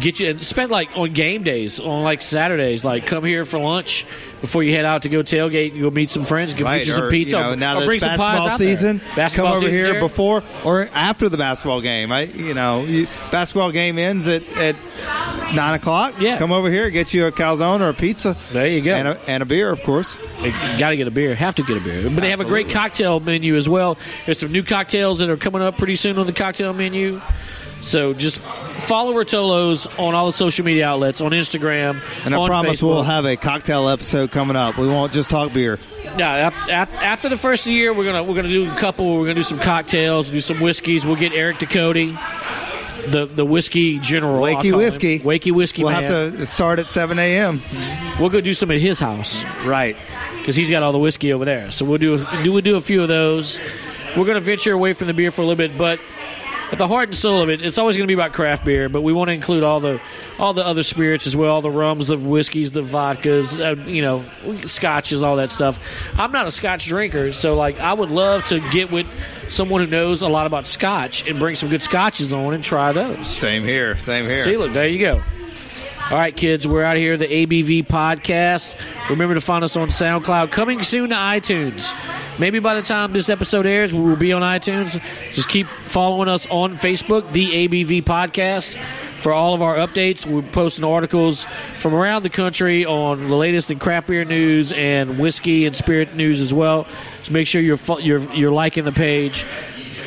Speaker 3: Get you and spend like on game days, on like Saturdays, like come here for lunch before you head out to go tailgate. You go meet some friends, go
Speaker 4: Right,
Speaker 3: get you some
Speaker 4: or,
Speaker 3: pizza.
Speaker 4: You know, now
Speaker 3: or bring some pies
Speaker 4: basketball
Speaker 3: out there.
Speaker 4: season,
Speaker 3: Basketball
Speaker 4: come over here before or after the basketball game. I, you know, you, basketball game ends at, at nine o'clock.
Speaker 3: Yeah.
Speaker 4: come over here, get you a calzone or a pizza.
Speaker 3: There you go.
Speaker 4: and a, and a beer, of course.
Speaker 3: Got to get a beer. Have to get a beer. But they have a great cocktail menu as well. There's some new cocktails that are coming up pretty soon on the cocktail menu. So just follow Rotolo's on all the social media outlets, on Instagram,
Speaker 4: And I promise
Speaker 3: Facebook.
Speaker 4: we'll have a cocktail episode coming up. We won't just talk beer.
Speaker 3: Yeah, after the first of the year, we're gonna we're gonna do a couple. We're gonna do some cocktails, do some whiskeys. We'll get Eric Ducote, the the whiskey general,
Speaker 4: Wakey
Speaker 3: call him.
Speaker 4: whiskey.
Speaker 3: Wakey whiskey.
Speaker 4: We'll
Speaker 3: man.
Speaker 4: have to start at seven a.m.
Speaker 3: We'll go do some at his house
Speaker 4: Right.
Speaker 3: because he's got all the whiskey over there. So we'll do do we'll do a few of those. We're gonna venture away from the beer for a little bit, but at the heart and soul of it, it's always going to be about craft beer. But we want to include all the all the other spirits as well, all the rums, the whiskeys, the vodkas, uh, you know, scotches, all that stuff. I'm not a scotch drinker, so like I would love to get with someone who knows a lot about scotch and bring some good scotches on and try those.
Speaker 4: Same here. Same here.
Speaker 3: See, look, there you go. All right, kids, we're out here, the ABV podcast. Remember to find us on SoundCloud. Coming soon to iTunes. Maybe by the time this episode airs, we will be on iTunes. Just keep following us on Facebook, the ABV podcast, for all of our updates. We're posting articles from around the country on the latest in craft beer news and whiskey and spirit news as well. So make sure you're you're you're liking the page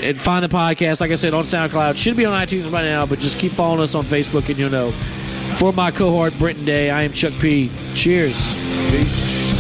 Speaker 3: and find the podcast. Like I said, on SoundCloud. Should be on iTunes by now, but just keep following us on Facebook and you'll know. For my cohort, Brenton Day, I am Chuck P. Cheers.
Speaker 4: Peace.